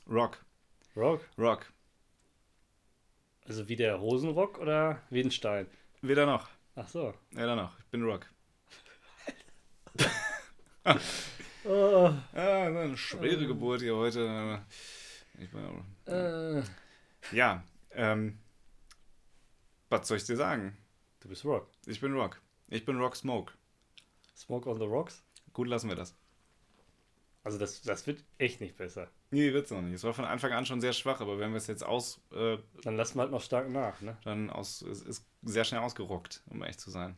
Rock. Rock? Rock. Also wie der Hosenrock oder wie ein Stein? Weder noch. Ach so. Weder noch. Ich bin Rock. Oh, Ja, so eine schwere Geburt hier heute. Ich bin, äh, ja, ähm, was soll ich dir sagen? du bist Rock. Ich bin Rock. Ich bin Rock Smoke. Smoke on the Rocks? Gut, lassen wir das. Also das, das wird echt nicht besser. Nee, wird's noch nicht. Es war von Anfang an schon sehr schwach, aber wenn wir es jetzt aus, äh, Dann lassen wir halt noch stark nach, ne? dann aus, es ist sehr schnell ausgerockt, um echt zu sein.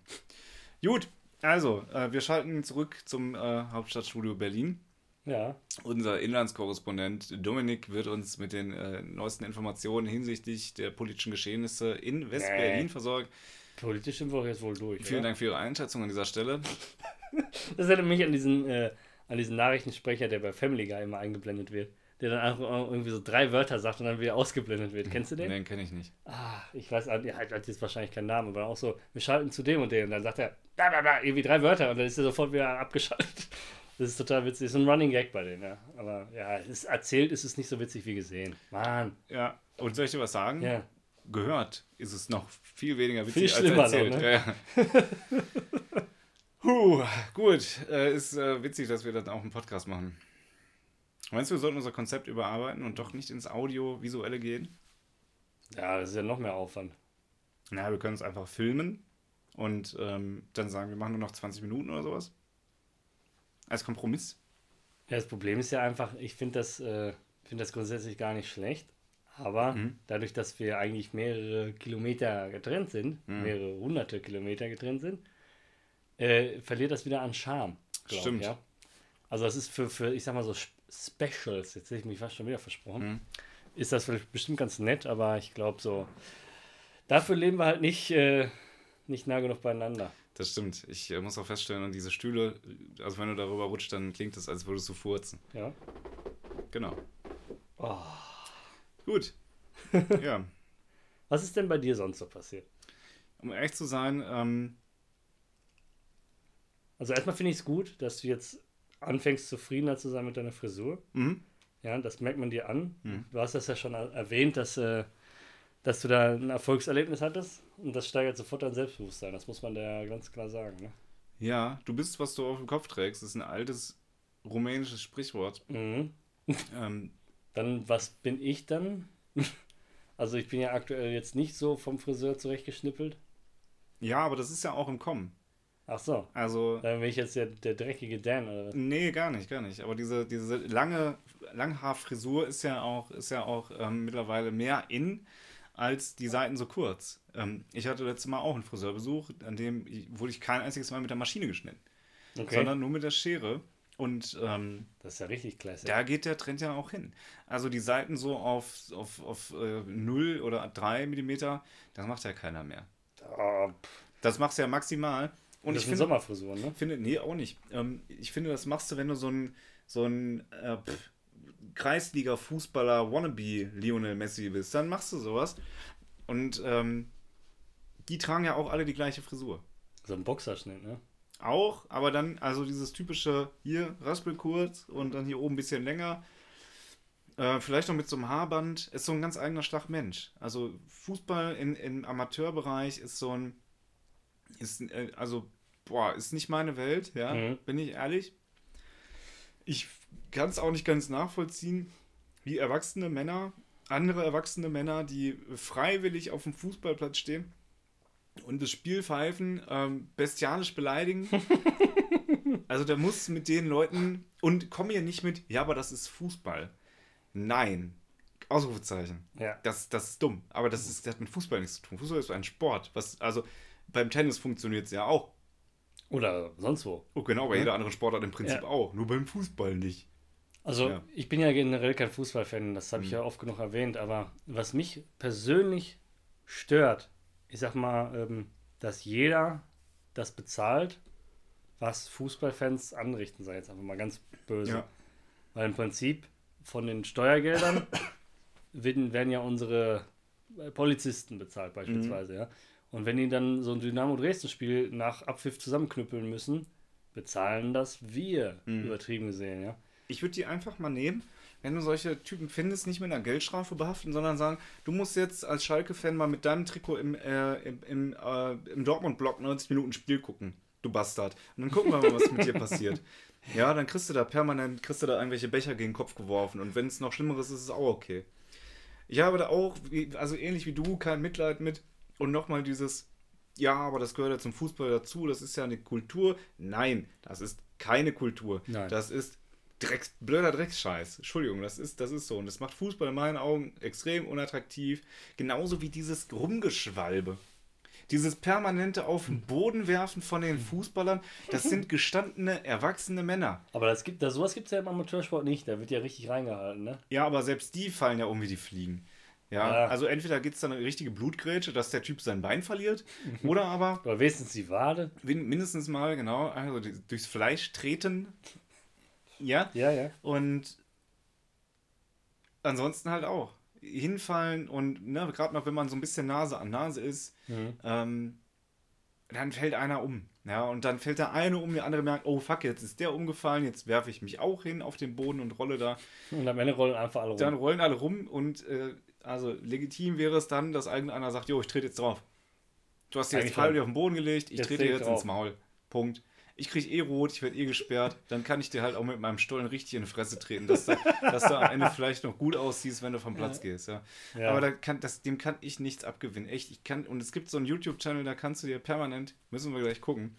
Gut, also, äh, wir schalten zurück zum äh, Hauptstadtstudio Berlin. Ja. Unser Inlandskorrespondent Dominik wird uns mit den äh, neuesten Informationen hinsichtlich der politischen Geschehnisse in West-Berlin Nee. versorgen. Politisch sind wir auch jetzt wohl durch. Vielen oder? Dank für Ihre Einschätzung an dieser Stelle. Das erinnert mich an diesen, äh, an diesen Nachrichtensprecher, der bei Family Guy immer eingeblendet wird. Der dann einfach irgendwie so drei Wörter sagt und dann wieder ausgeblendet wird. Kennst du den? Den kenne ich nicht. Ah, ich weiß, er hat jetzt wahrscheinlich keinen Namen, aber auch so, wir schalten zu dem und dem. Und dann sagt er, bla bla bla, irgendwie drei Wörter und dann ist er sofort wieder abgeschaltet. Das ist total witzig. Das ist ein Running Gag bei denen, ja. Aber ja, ist, erzählt ist es nicht so witzig wie gesehen. Mann. Ja, und soll ich dir was sagen? Ja. Gehört ist es noch viel weniger Viel witzig schlimmer als erzählt. noch, ne? ja. Puh, gut. Äh, ist äh, witzig, dass wir das auch im Podcast machen. Meinst du, wir sollten unser Konzept überarbeiten und doch nicht ins Audiovisuelle gehen? Ja, das ist ja noch mehr Aufwand. Na, wir können es einfach filmen und ähm, dann sagen, wir machen nur noch 20 Minuten oder sowas. Als Kompromiss. Ja, das Problem ist ja einfach, ich finde das, äh, find das grundsätzlich gar nicht schlecht. Aber Mhm. dadurch, dass wir eigentlich mehrere Kilometer getrennt sind, Mhm. mehrere hunderte Kilometer getrennt sind, äh, verliert das wieder an Charme. glaub Stimmt. Ja? Also das ist für, für, ich sag mal so Specials, jetzt hätte ich mich fast schon wieder versprochen, mhm. ist das vielleicht bestimmt ganz nett, aber ich glaube so, dafür leben wir halt nicht, äh, nicht nah genug beieinander. Das stimmt. Ich äh, muss auch feststellen, diese Stühle, also wenn du darüber rutscht, dann klingt es, als würdest du furzen. Ja. Genau. Oh. Gut. ja. Was ist denn bei dir sonst so passiert? Um ehrlich zu sein, ähm, also erstmal finde ich es gut, dass du jetzt anfängst zufriedener zu sein mit deiner Frisur. Mhm. Ja, das merkt man dir an. Mhm. Du hast das ja schon erwähnt, dass, äh, dass du da ein Erfolgserlebnis hattest und das steigert sofort dein Selbstbewusstsein. Das muss man da ganz klar sagen. Ne? Ja, du bist, was du auf dem Kopf trägst. Das ist ein altes rumänisches Sprichwort. Mhm. ähm, dann, was bin ich dann? also ich bin ja aktuell jetzt nicht so vom Friseur zurechtgeschnippelt. Ja, aber das ist ja auch im Kommen. Ach so. Also. Dann bin ich jetzt der, der dreckige Dan oder was? Nee, gar nicht, gar nicht. Aber diese, diese lange Langhaarfrisur ist ja auch, ist ja auch ähm, mittlerweile mehr in als die Seiten so kurz. Ähm, ich hatte letztes Mal auch einen Friseurbesuch, an dem ich, wurde ich kein einziges Mal mit der Maschine geschnitten. Okay. Sondern nur mit der Schere. Und ähm, das ist ja richtig klasse. Da geht der Trend ja auch hin. Also die Seiten so auf, auf, auf äh, 0 oder 3 Millimeter, das macht ja keiner mehr. Oh, das machst du ja maximal. Und das ich finde Sommerfrisuren, ne? Finde, nee, auch nicht. Ähm, ich finde, das machst du, wenn du so ein, so ein äh, Kreisliga-Fußballer Wannabe Lionel Messi bist, dann machst du sowas. Und ähm, die tragen ja auch alle die gleiche Frisur. So ein Boxerschnitt, ne? Auch, aber dann, also dieses typische hier, raspel kurz und dann hier oben ein bisschen länger. Äh, vielleicht noch mit so einem Haarband. Ist so ein ganz eigener Schlag Mensch. Also Fußball in, im Amateurbereich ist so ein ist, äh, also, boah, ist nicht meine Welt, ja, mhm. bin ich ehrlich. Ich kann es auch nicht ganz nachvollziehen, wie erwachsene Männer, andere erwachsene Männer, die freiwillig auf dem Fußballplatz stehen und das Spiel pfeifen, ähm, bestialisch beleidigen. also da muss mit den Leuten und komm hier nicht mit, ja, aber das ist Fußball. Nein. Ausrufezeichen. Ja. Das, das ist dumm. Aber das, ist, das hat mit Fußball nichts zu tun. Fußball ist ein Sport. Was, also beim Tennis funktioniert es ja auch. Oder sonst wo. Oh, genau, bei ja. jeder anderen Sportart im Prinzip ja. auch. Nur beim Fußball nicht. Also, ja. ich bin ja generell kein Fußballfan, das habe ich mhm. ja oft genug erwähnt, aber was mich persönlich stört, ich sag mal, ähm, dass jeder das bezahlt, was Fußballfans anrichten, sei jetzt einfach mal ganz böse. Weil im Prinzip von den Steuergeldern werden, werden ja unsere Polizisten bezahlt, beispielsweise, mhm. ja. Und wenn die dann so ein Dynamo Dresden-Spiel nach Abpfiff zusammenknüppeln müssen, bezahlen das wir, mhm. übertrieben gesehen, ja. Ich würde die einfach mal nehmen, wenn du solche Typen findest, nicht mit einer Geldstrafe behaften, sondern sagen, du musst jetzt als Schalke-Fan mal mit deinem Trikot im, äh, im, im, äh, im Dortmund-Block 90 Minuten Spiel gucken, du Bastard. Und dann gucken wir mal, was mit dir passiert. Ja, dann kriegst du da permanent, kriegst du da irgendwelche Becher gegen den Kopf geworfen. Und wenn es noch schlimmeres ist, ist es auch okay. Ich habe da auch, also ähnlich wie du, kein Mitleid mit, und nochmal dieses, ja, aber das gehört ja zum Fußball dazu, das ist ja eine Kultur. Nein, das ist keine Kultur. Nein. Das ist Drecks, blöder Drecksscheiß. Entschuldigung, das ist, das ist so. Und das macht Fußball in meinen Augen extrem unattraktiv. Genauso wie dieses Rumgeschwalbe. Dieses permanente auf den Boden werfen von den Fußballern, das sind gestandene, erwachsene Männer. Aber das gibt, das, sowas gibt es ja im Amateursport nicht, da wird ja richtig reingehalten, ne? Ja, aber selbst die fallen ja um wie die Fliegen. Ja, ja. also entweder gibt es dann eine richtige Blutgrätsche, dass der Typ sein Bein verliert, mhm. oder aber. Oder wenigstens die Wade. Mindestens mal, genau, also durchs Fleisch treten. Ja. Ja, ja. Und ansonsten halt auch. Hinfallen und ne, gerade noch, wenn man so ein bisschen Nase an Nase ist, mhm. ähm, dann fällt einer um. Ja, und dann fällt der eine um, der andere merkt, oh fuck, jetzt ist der umgefallen, jetzt werfe ich mich auch hin auf den Boden und rolle da. Und am Ende rollen einfach alle rum. Dann rollen alle rum und äh, also legitim wäre es dann, dass irgendeiner sagt, jo, ich trete jetzt drauf. Du hast dir jetzt Fall auf den Boden gelegt, ich jetzt trete jetzt drauf. ins Maul. Punkt. Ich kriege eh rot, ich werde eh gesperrt, dann kann ich dir halt auch mit meinem Stollen richtig in die Fresse treten, dass du, dass du am Ende vielleicht noch gut aussiehst, wenn du vom Platz ja. gehst. Ja. ja. Aber da kann, das, dem kann ich nichts abgewinnen. Echt, ich kann, und es gibt so einen YouTube-Channel, da kannst du dir permanent, müssen wir gleich gucken,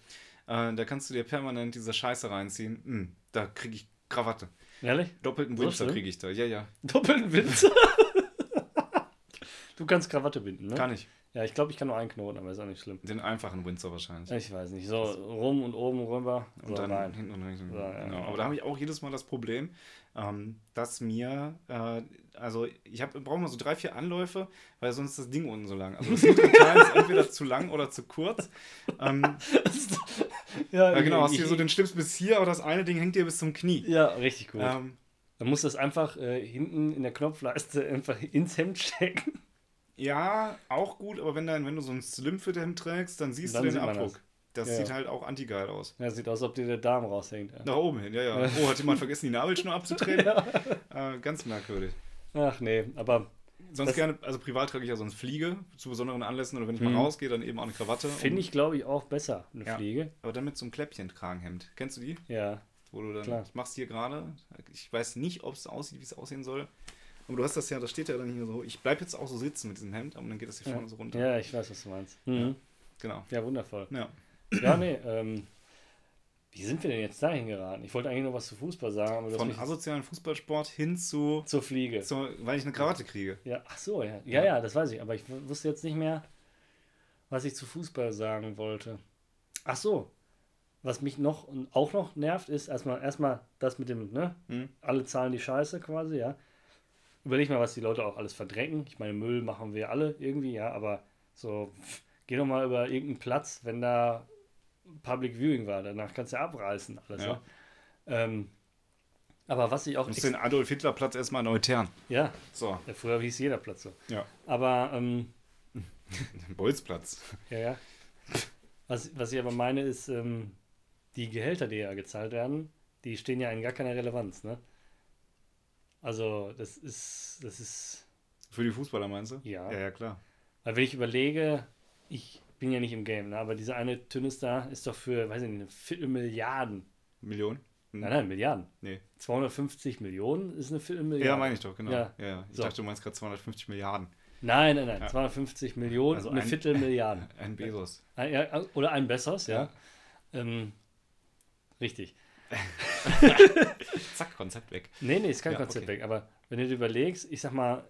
äh, da kannst du dir permanent diese Scheiße reinziehen. Hm, da kriege ich Krawatte. Ehrlich? Doppelten Winzer kriege ich da, ja, ja. Doppelten Winzer? Du kannst Krawatte binden, ne? Kann ich. Ja, ich glaube, ich kann nur einen Knoten, aber ist auch nicht schlimm. Den einfachen Windsor wahrscheinlich. Ich weiß nicht. So rum und oben rüber. Und so dann rein. hinten und rechts. So, ja, genau. Aber da habe ich auch jedes Mal das Problem, ähm, dass mir, äh, also ich brauche mal so drei, vier Anläufe, weil sonst ist das Ding unten so lang. Also das ist entweder zu lang oder zu kurz. Ähm, ja, genau, hast du so den Schlips bis hier, aber das eine Ding hängt dir bis zum Knie. Ja, richtig gut. Ähm, Dann muss das einfach äh, hinten in der Knopfleiste einfach ins Hemd stecken. Ja, auch gut, aber wenn, dann, wenn du so ein Slimfit-Hemd trägst, dann siehst Dann du den sieht Abdruck. Das, Ja, sieht ja. halt auch anti-geil aus. Ja, sieht aus, als ob dir der Darm raushängt. Ja. Nach oben hin, ja, ja. Oh, hat jemand vergessen, die Nabelschnur abzudrehen? äh, ganz merkwürdig. Ach nee, aber Sonst Das- gerne, also privat trage ich ja sonst Fliege zu besonderen Anlässen oder wenn ich Mhm. mal rausgehe, dann eben auch eine Krawatte. finde ich, glaube ich, auch besser, eine Ja. Fliege. Aber dann mit so einem Kläppchen-Kragenhemd. Kennst du die? Ja. Wo du dann, Klar. ich mach's hier gerade. Ich weiß nicht, ob es aussieht, wie es aussehen soll. Aber du hast das ja, das steht ja dann hier so. Ich bleib jetzt auch so sitzen mit diesem Hemd, aber dann geht das hier Ja. vorne so runter. ja, ich weiß, was du meinst. Mhm. Genau. Ja, wundervoll. Ja. Ja, nee, ähm, wie sind wir denn jetzt dahin geraten? Ich wollte eigentlich noch was zu Fußball sagen, aber Von asozialen Fußballsport hin zu, zur Fliege. zu, weil ich eine Krawatte kriege. Ja, ach so, ja. Ja, ja, das weiß ich, aber ich wusste jetzt nicht mehr, was ich zu Fußball sagen wollte. Ach so. Was mich noch und auch noch nervt, ist erstmal erstmal das mit dem, ne? Hm? Alle zahlen die Scheiße quasi, ja. Überleg mal, was die Leute auch alles verdrecken. Ich meine, Müll machen wir alle irgendwie, ja, aber so, pff, geh doch mal über irgendeinen Platz, wenn da Public Viewing war, danach kannst du ja abreißen, alles, Ja. ja. Ähm, aber was ich auch. Muss den Adolf-Hitler-Platz erstmal neu teeren. ja, So, ja, früher hieß jeder Platz so. ja. Aber, ähm, Bolzplatz. Ja, ja. Was, was ich aber meine, ist, ähm, die Gehälter, die ja gezahlt werden, die stehen ja in gar keiner Relevanz, ne? Also, das ist, das ist, Für die Fußballer meinst du? Ja. Ja, ja, klar. weil wenn ich überlege, ich bin ja nicht im Game, ne? Aber diese eine Tünnis da ist doch für, weiß ich nicht, eine Viertelmilliarden. Millionen? Hm. Nein, nein, Milliarden. Nee. 250 Millionen ist eine Ja, Viertelmilliarde. meine ich doch, genau. Ja. Ja. Ja, Ich So. dachte, du meinst gerade 250 Milliarden. Nein, nein, nein, Ja. 250 Millionen, Also eine ein- Viertelmilliarden. Ein Bezos. Ein, ja, oder ein Bessos, ja. Ja. Ähm, richtig. Zack, Konzept weg. Nee, nee, ist kein Ja, Konzept okay. weg. Aber wenn du dir überlegst, ich sag mal,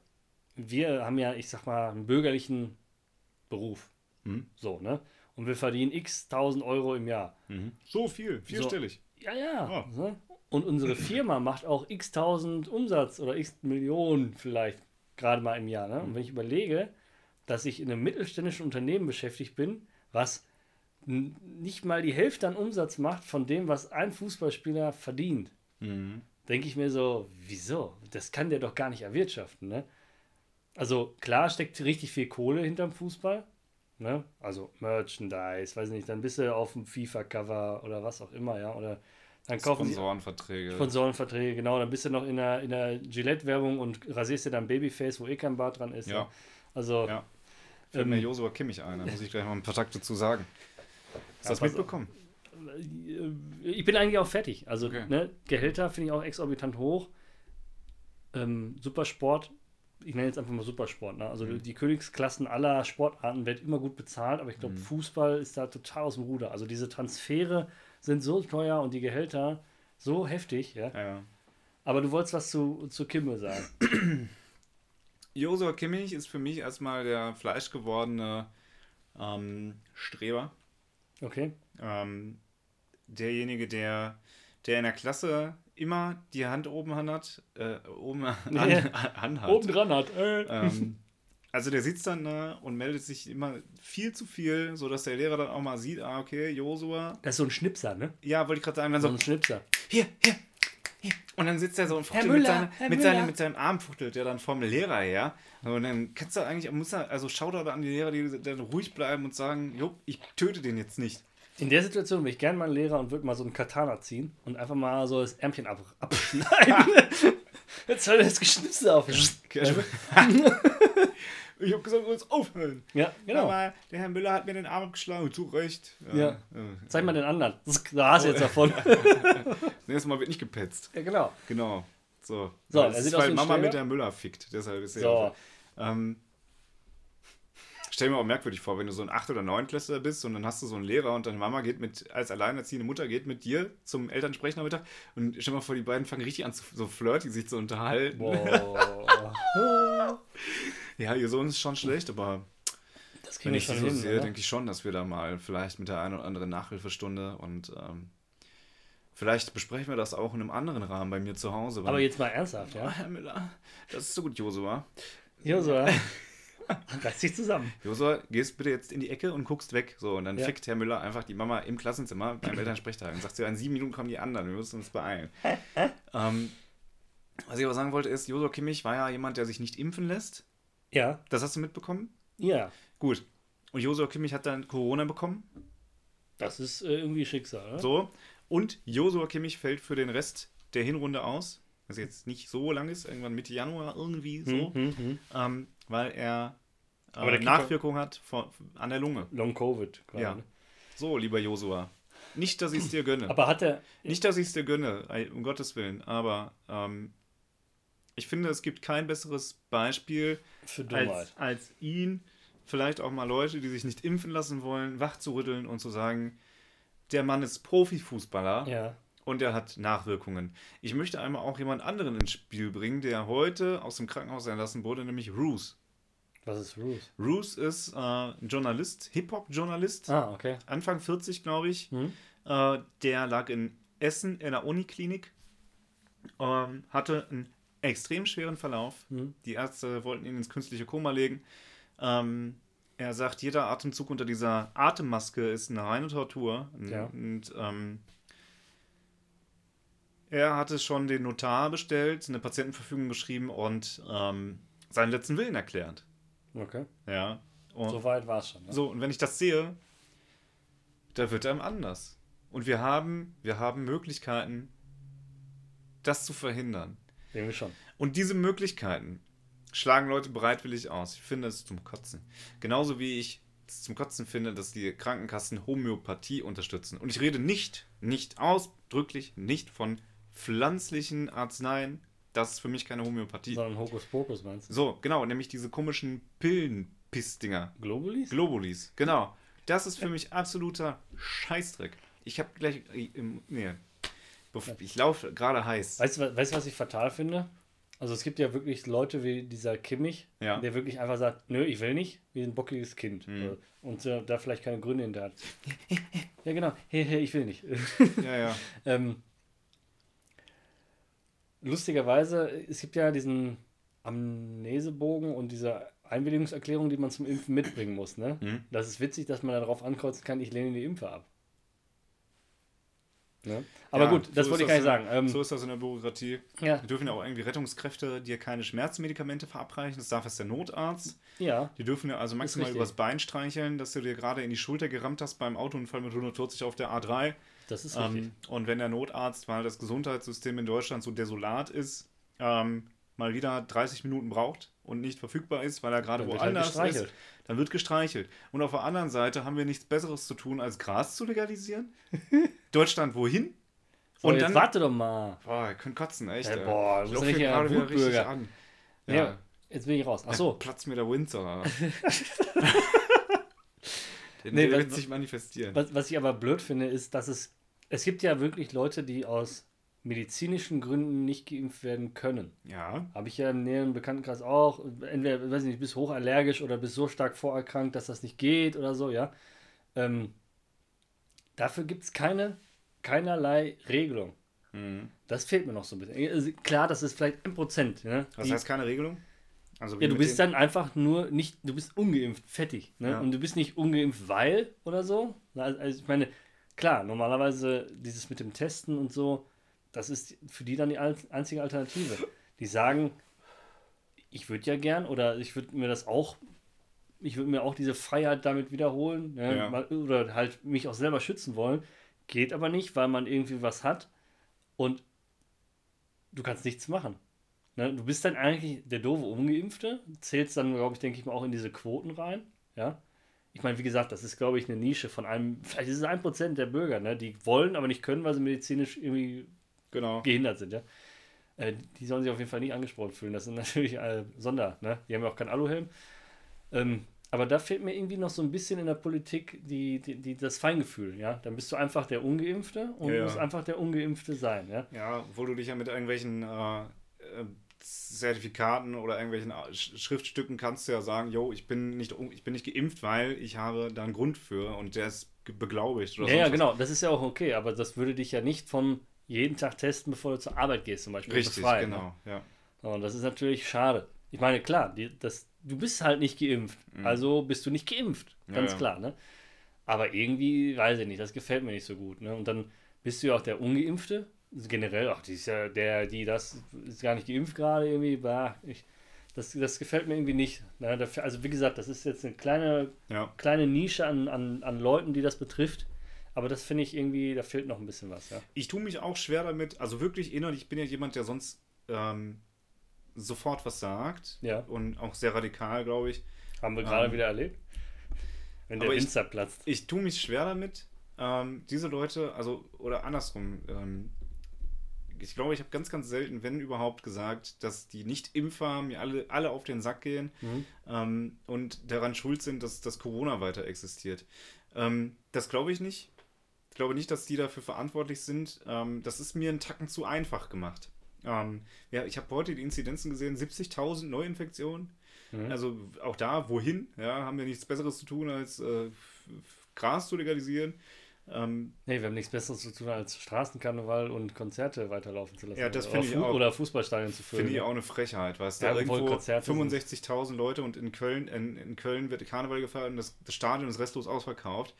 wir haben ja, ich sag mal, einen bürgerlichen Beruf. Hm? So, ne? Und wir verdienen x tausend Euro im Jahr. So viel, vierstellig. Ja, ja. Ja. Ne? Und unsere Firma macht auch x tausend Umsatz oder x Millionen vielleicht gerade mal im Jahr. Ne? Und wenn ich überlege, dass ich in einem mittelständischen Unternehmen beschäftigt bin, was nicht mal die Hälfte an Umsatz macht von dem, was ein Fußballspieler verdient Mhm. denke ich mir so, wieso? Das kann der doch gar nicht erwirtschaften, ne? Also klar steckt richtig viel Kohle hinterm Fußball, ne? Also Merchandise, weiß nicht, dann bist du auf dem FIFA-Cover oder was auch immer, ja, oder dann kaufen Sponsorenverträge. Sponsorenverträge, genau, dann bist du noch in der, in der Gillette-Werbung und rasierst dir dein Babyface, wo eh kein Bart dran ist. Ja. Also, Ja. Fällt mir Ähm, Josua Kimmich ein, da muss ich gleich mal ein paar Takte zu sagen. Hast du Ja, das mitbekommen? Äh, ich bin eigentlich auch fertig. Also, Okay. ne, Gehälter finde ich auch exorbitant hoch. Ähm, Supersport, ich nenne jetzt einfach mal Supersport. Ne? Also, Mhm. die Königsklassen aller Sportarten werden immer gut bezahlt, aber ich glaube, Mhm. Fußball ist da total aus dem Ruder. Also, diese Transfere sind so teuer und die Gehälter so heftig. Ja? Ja, ja. Aber du wolltest was zu, zu Kimmel sagen. Josua Kimmich ist für mich erstmal der fleischgewordene ähm, Streber. Okay? Ähm, derjenige, der, der in der Klasse immer die Hand oben hat, äh, oben an, an hat. Oben dran hat. Äh. Ähm, also der sitzt dann da und meldet sich immer viel zu viel, sodass der Lehrer dann auch mal sieht, ah, okay, Josua. Das ist so ein Schnipser, ne? Ja, wollte ich gerade sagen, dann So so, ein Schnipser. hier, hier, hier. Und dann sitzt er so und fuchtelt Müller, mit, seine, mit, seine, mit seinem Arm fuchtelt der dann vom Lehrer her. Und dann kannst du eigentlich, muss er, also Shoutout an die Lehrer, die dann ruhig bleiben und sagen, jo, ich töte den jetzt nicht. In der Situation würde ich gerne mal einen Lehrer und würde mal so einen Katana ziehen und einfach mal so das Ärmchen ab abschneiden. Jetzt soll das Geschnipsel aufhören. ich habe gesagt, du sollst aufhören. Ja, genau. Aber der Herr Müller hat mir den Arm geschlagen, zu Recht. Ja. äh, Zeig mal den anderen. Da hast du jetzt davon. Nächstes Mal wird nicht gepetzt. ja, genau. Genau. So. So, das er ist, sieht aus weil Mama Streber. mit der Müller fickt. Deshalb ist er. So. Ähm, stell mir auch merkwürdig vor, wenn du so ein 8- oder 9-Klässler bist und dann hast du so einen Lehrer und deine Mama geht mit, als alleinerziehende Mutter geht mit dir zum Elternsprechen am Mittag und stell mal vor, die beiden fangen richtig an, zu, so flirty sich zu unterhalten. Boah. Ja, ihr Sohn ist schon schlecht, aber Das Wenn ich die so hin. sehe, oder? denke ich schon, dass wir da mal vielleicht mit der einen oder anderen Nachhilfestunde und ähm, vielleicht besprechen wir das auch in einem anderen Rahmen bei mir zu Hause. Aber jetzt mal ernsthaft, Oh, ja? Herr Müller, das ist so gut, Josua. Josua, reiß dich zusammen. Josua, gehst bitte jetzt in die Ecke und guckst weg. So, und dann Ja. fickt Herr Müller einfach die Mama im Klassenzimmer beim Elternsprechtag und sagt so, in sieben Minuten kommen die anderen, wir müssen uns beeilen. ähm, was ich aber sagen wollte ist, Josua Kimmich war ja jemand, der sich nicht impfen lässt. Ja, Das hast du mitbekommen? ja. Gut. Und Josua Kimmich hat dann Corona bekommen. Das ist äh, irgendwie Schicksal, oder? So. Und Josua Kimmich fällt für den Rest der Hinrunde aus. Was jetzt nicht so lang ist, irgendwann Mitte Januar irgendwie so. Hm, hm, hm. Ähm, weil er äh, Aber Nachwirkung hat von, an der Lunge. Long Covid. quasi, Ja. ne? So, lieber Josua. Nicht, dass ich es dir gönne. Aber hat er. Nicht, dass ich es dir gönne, um Gottes Willen. Aber ähm, ich finde, es gibt kein besseres Beispiel als, als ihn, vielleicht auch mal Leute, die sich nicht impfen lassen wollen, wachzurütteln und zu sagen, der Mann ist Profifußballer Ja. und er hat Nachwirkungen. Ich möchte einmal auch jemand anderen ins Spiel bringen, der heute aus dem Krankenhaus entlassen wurde, nämlich Roos. Was ist Ruth? Roos ist äh, ein Journalist, Hip-Hop-Journalist, Ah, okay. Anfang 40, glaube ich. Hm? Äh, der lag in Essen in der Uniklinik, ähm, hatte einen extrem schweren Verlauf. Hm? Die Ärzte wollten ihn ins künstliche Koma legen. Ähm, er sagt, jeder Atemzug unter dieser Atemmaske ist eine reine Tortur. Ja. Und ähm, er hatte schon den Notar bestellt, eine Patientenverfügung geschrieben und ähm, seinen letzten Willen erklärt. Okay. Ja. Und So weit war es schon. Ne? so, und wenn ich das sehe, da wird einem anders. Und wir haben, wir haben Möglichkeiten, das zu verhindern. Irgendwie schon. Und diese Möglichkeiten schlagen Leute bereitwillig aus. Ich finde es zum Kotzen. Genauso wie ich es zum Kotzen finde, dass die Krankenkassen Homöopathie unterstützen. Und ich rede nicht, nicht ausdrücklich, nicht von pflanzlichen Arzneien. Das ist für mich keine Homöopathie. Sondern Hokuspokus meinst du? So, genau, nämlich diese komischen Pillenpissdinger. Globulis? Globulis, genau. Das ist für mich absoluter Scheißdreck. Ich habe gleich. äh, Nee. Ich laufe gerade heiß. Weißt du, weißt was ich fatal finde? Also es gibt ja wirklich Leute wie dieser Kimmich, Ja. der wirklich einfach sagt, nö, ich will nicht, wie ein bockiges Kind. Mhm. Und äh, da vielleicht keine Gründe hinter hat. ja, genau, hey, hey, ich will nicht. Ja, ja. ähm, lustigerweise, es gibt ja diesen Amnesebogen und diese Einwilligungserklärung, die man zum Impfen mitbringen muss. Ne? Mhm. Das ist witzig, dass man darauf ankreuzen kann, ich lehne die Impfe ab. Ne? Aber Ja, gut, das so wollte ich gar nicht sagen. Ähm, So ist das in der Bürokratie. ja, Die dürfen ja auch irgendwie Rettungskräfte dir keine Schmerzmedikamente verabreichen. Das darf erst der Notarzt. ja, Die dürfen ja also maximal übers Bein streicheln, dass du dir gerade in die Schulter gerammt hast beim Autounfall mit 140 auf der A3. Das ist richtig. Ähm, und wenn der Notarzt, weil das Gesundheitssystem in Deutschland so desolat ist, ähm, mal wieder 30 Minuten braucht und nicht verfügbar ist, weil er gerade halt woanders ist, gestreichelt. dann wird gestreichelt. Und auf der anderen Seite haben wir nichts Besseres zu tun, als Gras zu legalisieren. Deutschland wohin? So, und jetzt dann. warte doch mal. Boah, ihr könnt kotzen, echt. Ja, ey. boah, du ich bist hier ein gerade wieder richtig Wutbürger. an. Ja. Ja. Jetzt bin ich raus. Ach so. Platz mir der Windsor. Den Nee, der was- wird sich manifestieren. Was, was ich aber blöd finde, ist, dass es. Es gibt ja wirklich Leute, die aus medizinischen Gründen nicht geimpft werden können. Ja. Habe ich ja im näheren Bekanntenkreis auch. Entweder, weiß ich nicht, bist hochallergisch oder bist so stark vorerkrankt, dass das nicht geht oder so, ja. Ähm, dafür gibt es keine, keinerlei Regelung. Mhm. Das fehlt mir noch so ein bisschen. Also klar, das ist vielleicht ein Prozent. Ne? Was Die- heißt keine Regelung? Also Ja, du bist dann einfach nur nicht, du bist ungeimpft, fertig. Ne? Ja. Und du bist nicht ungeimpft, weil oder so. Na, Also ich meine, klar, normalerweise dieses mit dem Testen und so, das ist für die dann die einzige Alternative. Die sagen, ich würde ja gern oder ich würde mir das auch, ich würde mir auch diese Freiheit damit wiederholen ne? Ja. Oder halt mich auch selber schützen wollen. Geht aber nicht, weil man irgendwie was hat und du kannst nichts machen. Ne? Du bist dann eigentlich der doofe Ungeimpfte, zählst dann, glaube ich, denke ich mal, auch in diese Quoten rein. Ja. Ich meine, wie gesagt, das ist, glaube ich, eine Nische von einem, vielleicht ist es ein Prozent der Bürger, ne? die wollen, aber nicht können, weil sie medizinisch irgendwie Genau. gehindert sind. Ja? Äh, die sollen sich auf jeden Fall nicht angesprochen fühlen. Das sind natürlich äh, Sonder, ne? die haben ja auch keinen Aluhelm. Ähm, aber da fehlt mir irgendwie noch so ein bisschen in der Politik die, die, die, das Feingefühl. Ja? Dann bist du einfach der Ungeimpfte und Ja, ja. musst einfach der Ungeimpfte sein. Ja? Ja, obwohl du dich ja mit irgendwelchen äh, Zertifikaten oder irgendwelchen Schriftstücken kannst du ja sagen, yo, ich bin nicht, ich bin nicht geimpft, weil ich habe da einen Grund für und der ist beglaubigt. Oder ja, ja, genau, das ist ja auch okay, aber das würde dich ja nicht vom jeden Tag testen, bevor du zur Arbeit gehst zum Beispiel. Richtig, befreien, ne? genau, ne? ja. Und das ist natürlich schade. Ich meine, klar, die, das, du bist halt nicht geimpft, mhm. also bist du nicht geimpft, ganz ja, ja. klar, ne? Aber irgendwie, weiß ich nicht, das gefällt mir nicht so gut, ne? Und dann bist du ja auch der Ungeimpfte, generell, ach, die ist ja der, die das ist gar nicht geimpft gerade irgendwie, bah, ich, das, das gefällt mir irgendwie nicht. Ne? Dafür, also wie gesagt, das ist jetzt eine kleine, ja. kleine Nische an, an, an Leuten, die das betrifft. Aber das finde ich irgendwie, da fehlt noch ein bisschen was, ja. Ich tue mich auch schwer damit, also wirklich innerlich, ich bin ja jemand, der sonst ähm, sofort was sagt. Ja. Und auch sehr radikal, glaube ich. Haben wir gerade ähm, wieder erlebt. Wenn der Winzer platzt. Ich tue mich schwer damit, ähm, diese Leute, also, oder andersrum, ähm, ich glaube, ich habe ganz, ganz selten, wenn überhaupt, gesagt, dass die Nicht-Impfer mir alle, alle auf den Sack gehen mhm. ähm, und daran schuld sind, dass das Corona weiter existiert. Ähm, das glaube ich nicht. Ich glaube nicht, dass die dafür verantwortlich sind. Ähm, das ist mir einen Tacken zu einfach gemacht. Ähm, ja, ich habe heute die Inzidenzen gesehen, 70.000 Neuinfektionen. Mhm. Also auch da, wohin? Ja, haben wir nichts Besseres zu tun, als äh, Gras zu legalisieren. Ähm, nee, wir haben nichts Besseres zu tun, als Straßenkarneval und Konzerte weiterlaufen zu lassen. Ja, das finde ich auch. Oder Fußballstadien zu füllen. Finde ich auch eine Frechheit, weißt du? Ja, irgendwo 65.000 Leute und in Köln, in, in Köln wird Karneval gefeiert und das, das Stadion ist restlos ausverkauft.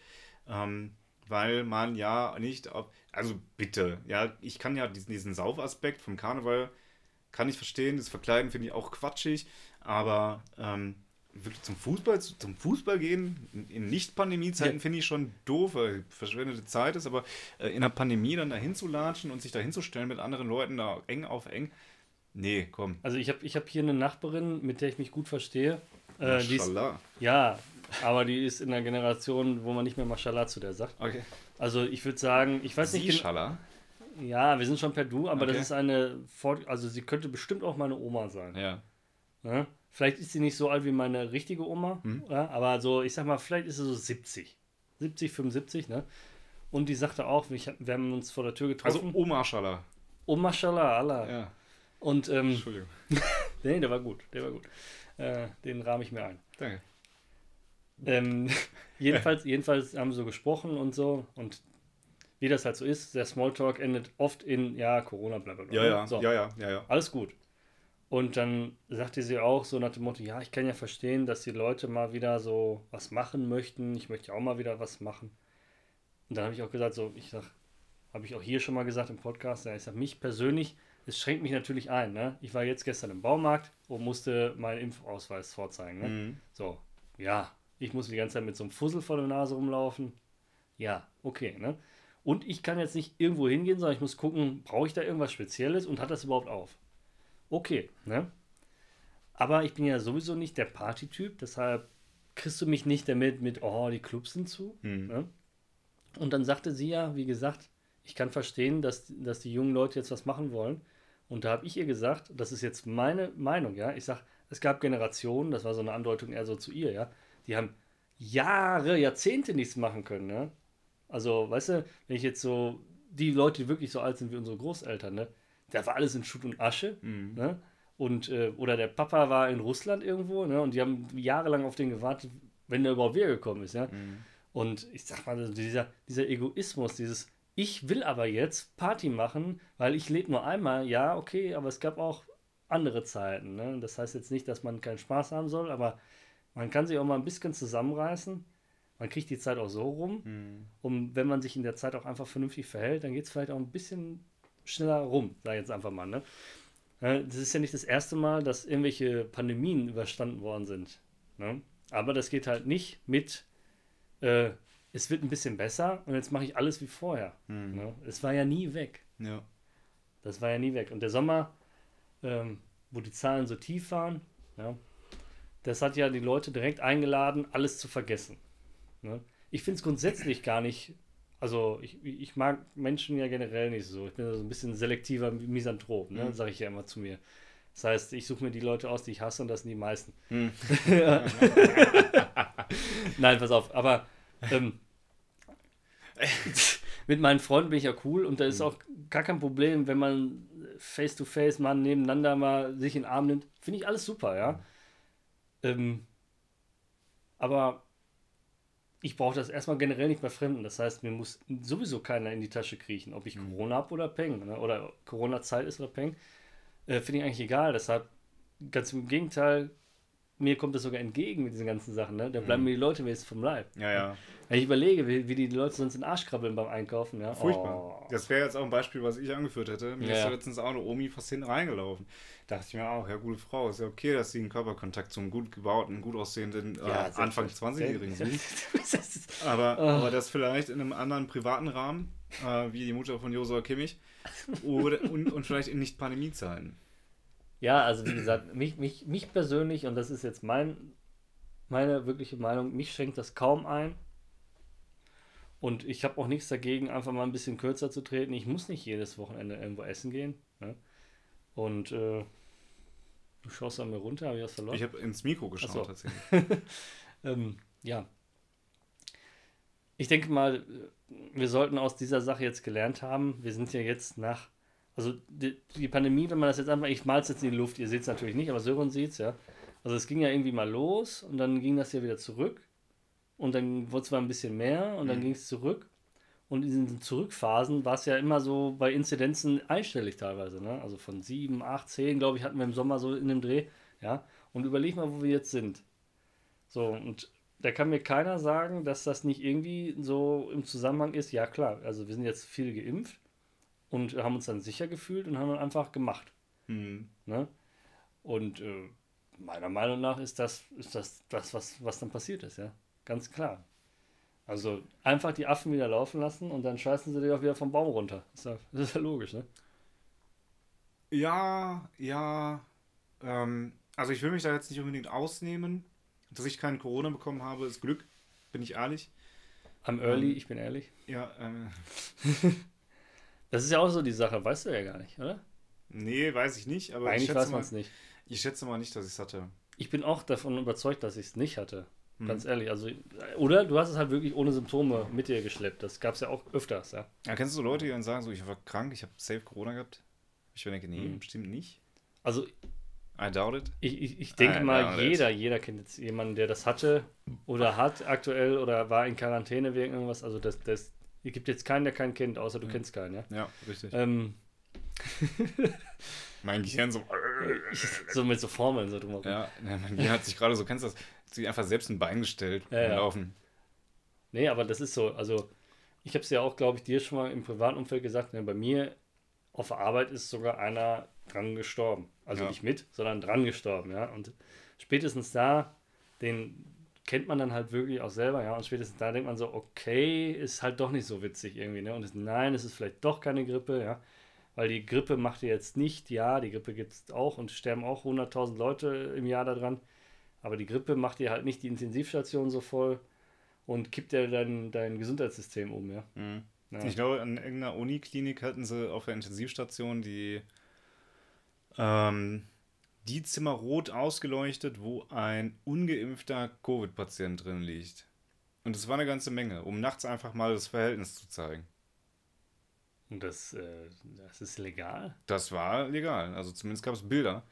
Ähm, weil man ja nicht auf, also bitte, ja, ich kann ja diesen, diesen Saufaspekt vom Karneval, kann ich verstehen, das Verkleiden finde ich auch quatschig, aber ähm, wirklich zum Fußball, zum Fußball gehen in Nicht-Pandemie-Zeiten ja. finde ich schon doof, weil verschwendete Zeit ist, aber äh, in der Pandemie dann dahin zu latschen und sich da hinzustellen mit anderen Leuten da eng auf eng, nee, komm. Also ich habe ich hab hier eine Nachbarin, mit der ich mich gut verstehe. Äh, ist, ja, aber die ist in der Generation, wo man nicht mehr Mashallah zu der sagt. Okay. Also ich würde sagen, ich weiß nicht. Mashallah? Ja, wir sind schon per Du, aber okay. das ist eine, also sie könnte bestimmt auch meine Oma sein. Ja. ja? Vielleicht ist sie nicht so alt wie meine richtige Oma, hm. ja, aber so, ich sag mal, vielleicht ist sie so 70. 70, 75, ne? Und die sagte auch, wir, haben uns vor der Tür getroffen. Also Oma Schala. Oma Schala, Allah. Ja. Und, ähm, Entschuldigung. nee, der war gut, der war gut. Äh, den rahme ich mir ein. Danke. Ähm, jedenfalls, jedenfalls haben sie so gesprochen und so und wie das halt so ist, der Smalltalk endet oft in, ja, Corona, bla bla bla. Ja, ja, so. ja, ja, ja, ja. Alles gut. Und dann sagte sie auch so nach dem Motto, ja, ich kann ja verstehen, dass die Leute mal wieder so was machen möchten. Ich möchte auch mal wieder was machen. Und dann habe ich auch gesagt, so, ich sag, habe ich auch hier schon mal gesagt im Podcast, ja, ich sag, mich persönlich, es schränkt mich natürlich ein. Ne? Ich war jetzt gestern im Baumarkt und musste meinen Impfausweis vorzeigen. Ne? Mhm. So, ja, ich muss die ganze Zeit mit so einem Fussel vor der Nase rumlaufen. Ja, okay, ne? Und ich kann jetzt nicht irgendwo hingehen, sondern ich muss gucken, brauche ich da irgendwas Spezielles und hat das überhaupt auf? Okay, ne? Aber ich bin ja sowieso nicht der Partytyp, deshalb kriegst du mich nicht damit mit, oh, die Clubs sind zu. Mhm. Ne? Und dann sagte sie ja, wie gesagt, ich kann verstehen, dass, dass die jungen Leute jetzt was machen wollen. Und da habe ich ihr gesagt, das ist jetzt meine Meinung, ja. Ich sage, es gab Generationen, das war so eine Andeutung eher so zu ihr, ja. Die haben Jahre, Jahrzehnte nichts machen können, ne? Also, weißt du, wenn ich jetzt so, die Leute, die wirklich so alt sind wie unsere Großeltern, ne? Da war alles in Schutt und Asche. Mhm. Ne? Und, äh, oder der Papa war in Russland irgendwo, ne? Und die haben jahrelang auf den gewartet, wenn der überhaupt wiedergekommen ist, ja. Mhm. Und ich sag mal, dieser, dieser Egoismus, dieses Ich will aber jetzt Party machen, weil ich lebe nur einmal, ja, okay, aber es gab auch andere Zeiten. Ne? Das heißt jetzt nicht, dass man keinen Spaß haben soll, aber man kann sich auch mal ein bisschen zusammenreißen. Man kriegt die Zeit auch so rum. Mhm. Und wenn man sich in der Zeit auch einfach vernünftig verhält, dann geht es vielleicht auch ein bisschen schneller rum, sag ich jetzt einfach mal. Ne? Das ist ja nicht das erste Mal, dass irgendwelche Pandemien überstanden worden sind. Ne? Aber das geht halt nicht mit, äh, es wird ein bisschen besser und jetzt mache ich alles wie vorher. Mhm. Ne? Es war ja nie weg. Ja. Das war ja nie weg. Und der Sommer, ähm, wo die Zahlen so tief waren, ja, das hat ja die Leute direkt eingeladen, alles zu vergessen. Ne? Ich finde es grundsätzlich gar nicht also ich, ich mag Menschen ja generell nicht so. Ich bin so ein bisschen selektiver Misanthrop, ne? Mhm. sage ich ja immer zu mir. Das heißt, ich suche mir die Leute aus, die ich hasse und das sind die meisten. Mhm. Nein, pass auf, aber ähm, mit meinen Freunden bin ich ja cool und da ist Mhm. auch gar kein Problem, wenn man face to face mal nebeneinander mal sich in den Arm nimmt. Finde ich alles super, ja. Ähm, aber ich brauche das erstmal generell nicht bei Fremden. Das heißt, mir muss sowieso keiner in die Tasche kriechen, ob ich Mhm. Corona habe oder Peng. Ne? Oder Corona-Zeit ist oder Peng. Äh, Finde ich eigentlich egal. Deshalb, ganz im Gegenteil, mir kommt das sogar entgegen mit diesen ganzen Sachen. Ne? Da bleiben Mhm. mir die Leute wenigstens vom Leib. Ja, ja. Wenn ich überlege, wie, wie die Leute sonst in den Arsch krabbeln beim Einkaufen. Ja? Furchtbar. Oh. Das wäre jetzt auch ein Beispiel, was ich angeführt hätte. Mir Ja. ist ja letztens auch eine Omi fast hinten reingelaufen. Dachte ich mir auch, ja, gute Frau, ist ja okay, dass sie einen Körperkontakt zum gut gebauten, gut aussehenden äh, Ja, Anfang selbstverständlich. 20-Jährigen sucht. Das ist- Aber, Ah. aber das vielleicht in einem anderen privaten Rahmen, äh, wie die Mutter von Josua Kimmich, oder, und, und vielleicht in Nicht-Pandemie-Zeiten. Ja, also wie gesagt, mich, mich, mich persönlich, und das ist jetzt mein, meine wirkliche Meinung, mich schränkt das kaum ein. Und ich habe auch nichts dagegen, einfach mal ein bisschen kürzer zu treten. Ich muss nicht jedes Wochenende irgendwo essen gehen. Ne? Und äh, du schaust an mir runter, habe ich was verloren? Ich habe ins Mikro geschaut, so. tatsächlich. Ähm, ja. Ich denke mal, wir sollten aus dieser Sache jetzt gelernt haben. Wir sind ja jetzt nach, also die, die Pandemie, wenn man das jetzt einfach, ich mal's jetzt in die Luft, ihr seht es natürlich nicht, aber Sören sieht es ja. Also es ging ja irgendwie mal los und dann ging das ja wieder zurück und dann wurde es mal ein bisschen mehr und dann Mhm. ging es zurück. Und in diesen Zurückphasen war es ja immer so bei Inzidenzen einstellig teilweise, ne? Also von 7, 8, 10, glaube ich, hatten wir im Sommer so in dem Dreh, ja. Und überleg mal, wo wir jetzt sind. So, und da kann mir keiner sagen, dass das nicht irgendwie so im Zusammenhang ist. Ja, klar, also wir sind jetzt viel geimpft und haben uns dann sicher gefühlt und haben dann einfach gemacht. Hm. Ne? Und äh, meiner Meinung nach ist das, ist das, das was, was dann passiert ist, ja. Ganz klar. Also einfach die Affen wieder laufen lassen und dann scheißen sie dir auch wieder vom Baum runter. Ist ja, das ist ja logisch, ne? Ja, ja. Ähm, also ich will mich da jetzt nicht unbedingt ausnehmen. Dass ich keinen Corona bekommen habe, ist Glück, bin ich ehrlich. Am Early, Ähm, ich bin ehrlich. Ja, ähm, Das ist ja auch so die Sache, weißt du ja gar nicht, oder? nee, weiß ich nicht, aber ich Eigentlich schätze, weiß man es nicht. ich schätze mal nicht, dass ich es hatte. Ich bin auch davon überzeugt, dass ich es nicht hatte. Hm. Ganz ehrlich. Also, oder du hast es halt wirklich ohne Symptome mit dir geschleppt. Das gab es ja auch öfters, ja. Ja, kennst du so Leute, die dann sagen, so, ich war krank, ich habe safe Corona gehabt? Ich denke, nee, Hm. bestimmt nicht. Also I doubt it. ich, ich, ich denke Ah, mal, jeder, jeder kennt jetzt jemanden, der das hatte oder hat aktuell oder war in Quarantäne wegen irgendwas. Also das, das es gibt jetzt keinen, der keinen kennt, außer du Hm. kennst keinen, ja. Ja, richtig. Ähm, Mein Gehirn so. so mit so Formeln so drumherum. Ja, ja, mein Gehirn hat sich gerade so, kennst du das, sich einfach selbst ein Bein gestellt Ja, ja. laufen. Nee, aber das ist so, also ich habe es ja auch, glaube ich, dir schon mal im privaten Umfeld gesagt, ne, bei mir auf der Arbeit ist sogar einer dran gestorben. Also Ja. nicht mit, sondern dran gestorben, ja. Und spätestens da, den kennt man dann halt wirklich auch selber, ja. Und spätestens da denkt man so, okay, ist halt doch nicht so witzig irgendwie, ne. Und es, nein, es ist vielleicht doch keine Grippe, ja. Weil die Grippe macht ihr jetzt nicht, ja, die Grippe gibt es auch und sterben auch 100.000 Leute im Jahr daran. Aber die Grippe macht dir halt nicht die Intensivstation so voll und kippt dir dein, dein Gesundheitssystem um, ja. Mhm. ja. Ich glaube, an irgendeiner Uniklinik hatten sie auf der Intensivstation die, ähm, die Zimmer rot ausgeleuchtet, wo ein ungeimpfter Covid-Patient drin liegt. Und es war eine ganze Menge, um nachts einfach mal das Verhältnis zu zeigen. Und das, äh, das ist legal? Das war legal, also zumindest gab es Bilder.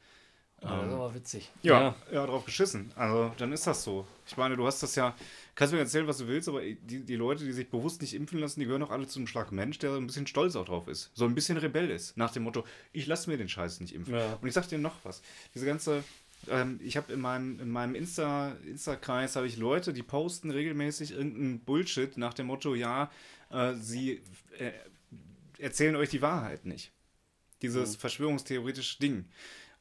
Oh, das ist Ähm, witzig. Ja, ja, drauf geschissen. Also, dann ist das so. Ich meine, du hast das ja, kannst mir erzählen, was du willst, aber die, die Leute, die sich bewusst nicht impfen lassen, die gehören auch alle zu einem Schlag Mensch, der ein bisschen stolz auch drauf ist. So ein bisschen Rebell ist. Nach dem Motto, ich lasse mir den Scheiß nicht impfen. Ja. Und ich sag dir noch was. Diese ganze, ähm, ich habe in meinem, in meinem Insta, Insta-Kreis habe ich Leute, die posten regelmäßig irgendeinen Bullshit nach dem Motto, ja, äh, sie äh, erzählen euch die Wahrheit nicht. Dieses Mhm. verschwörungstheoretische Ding.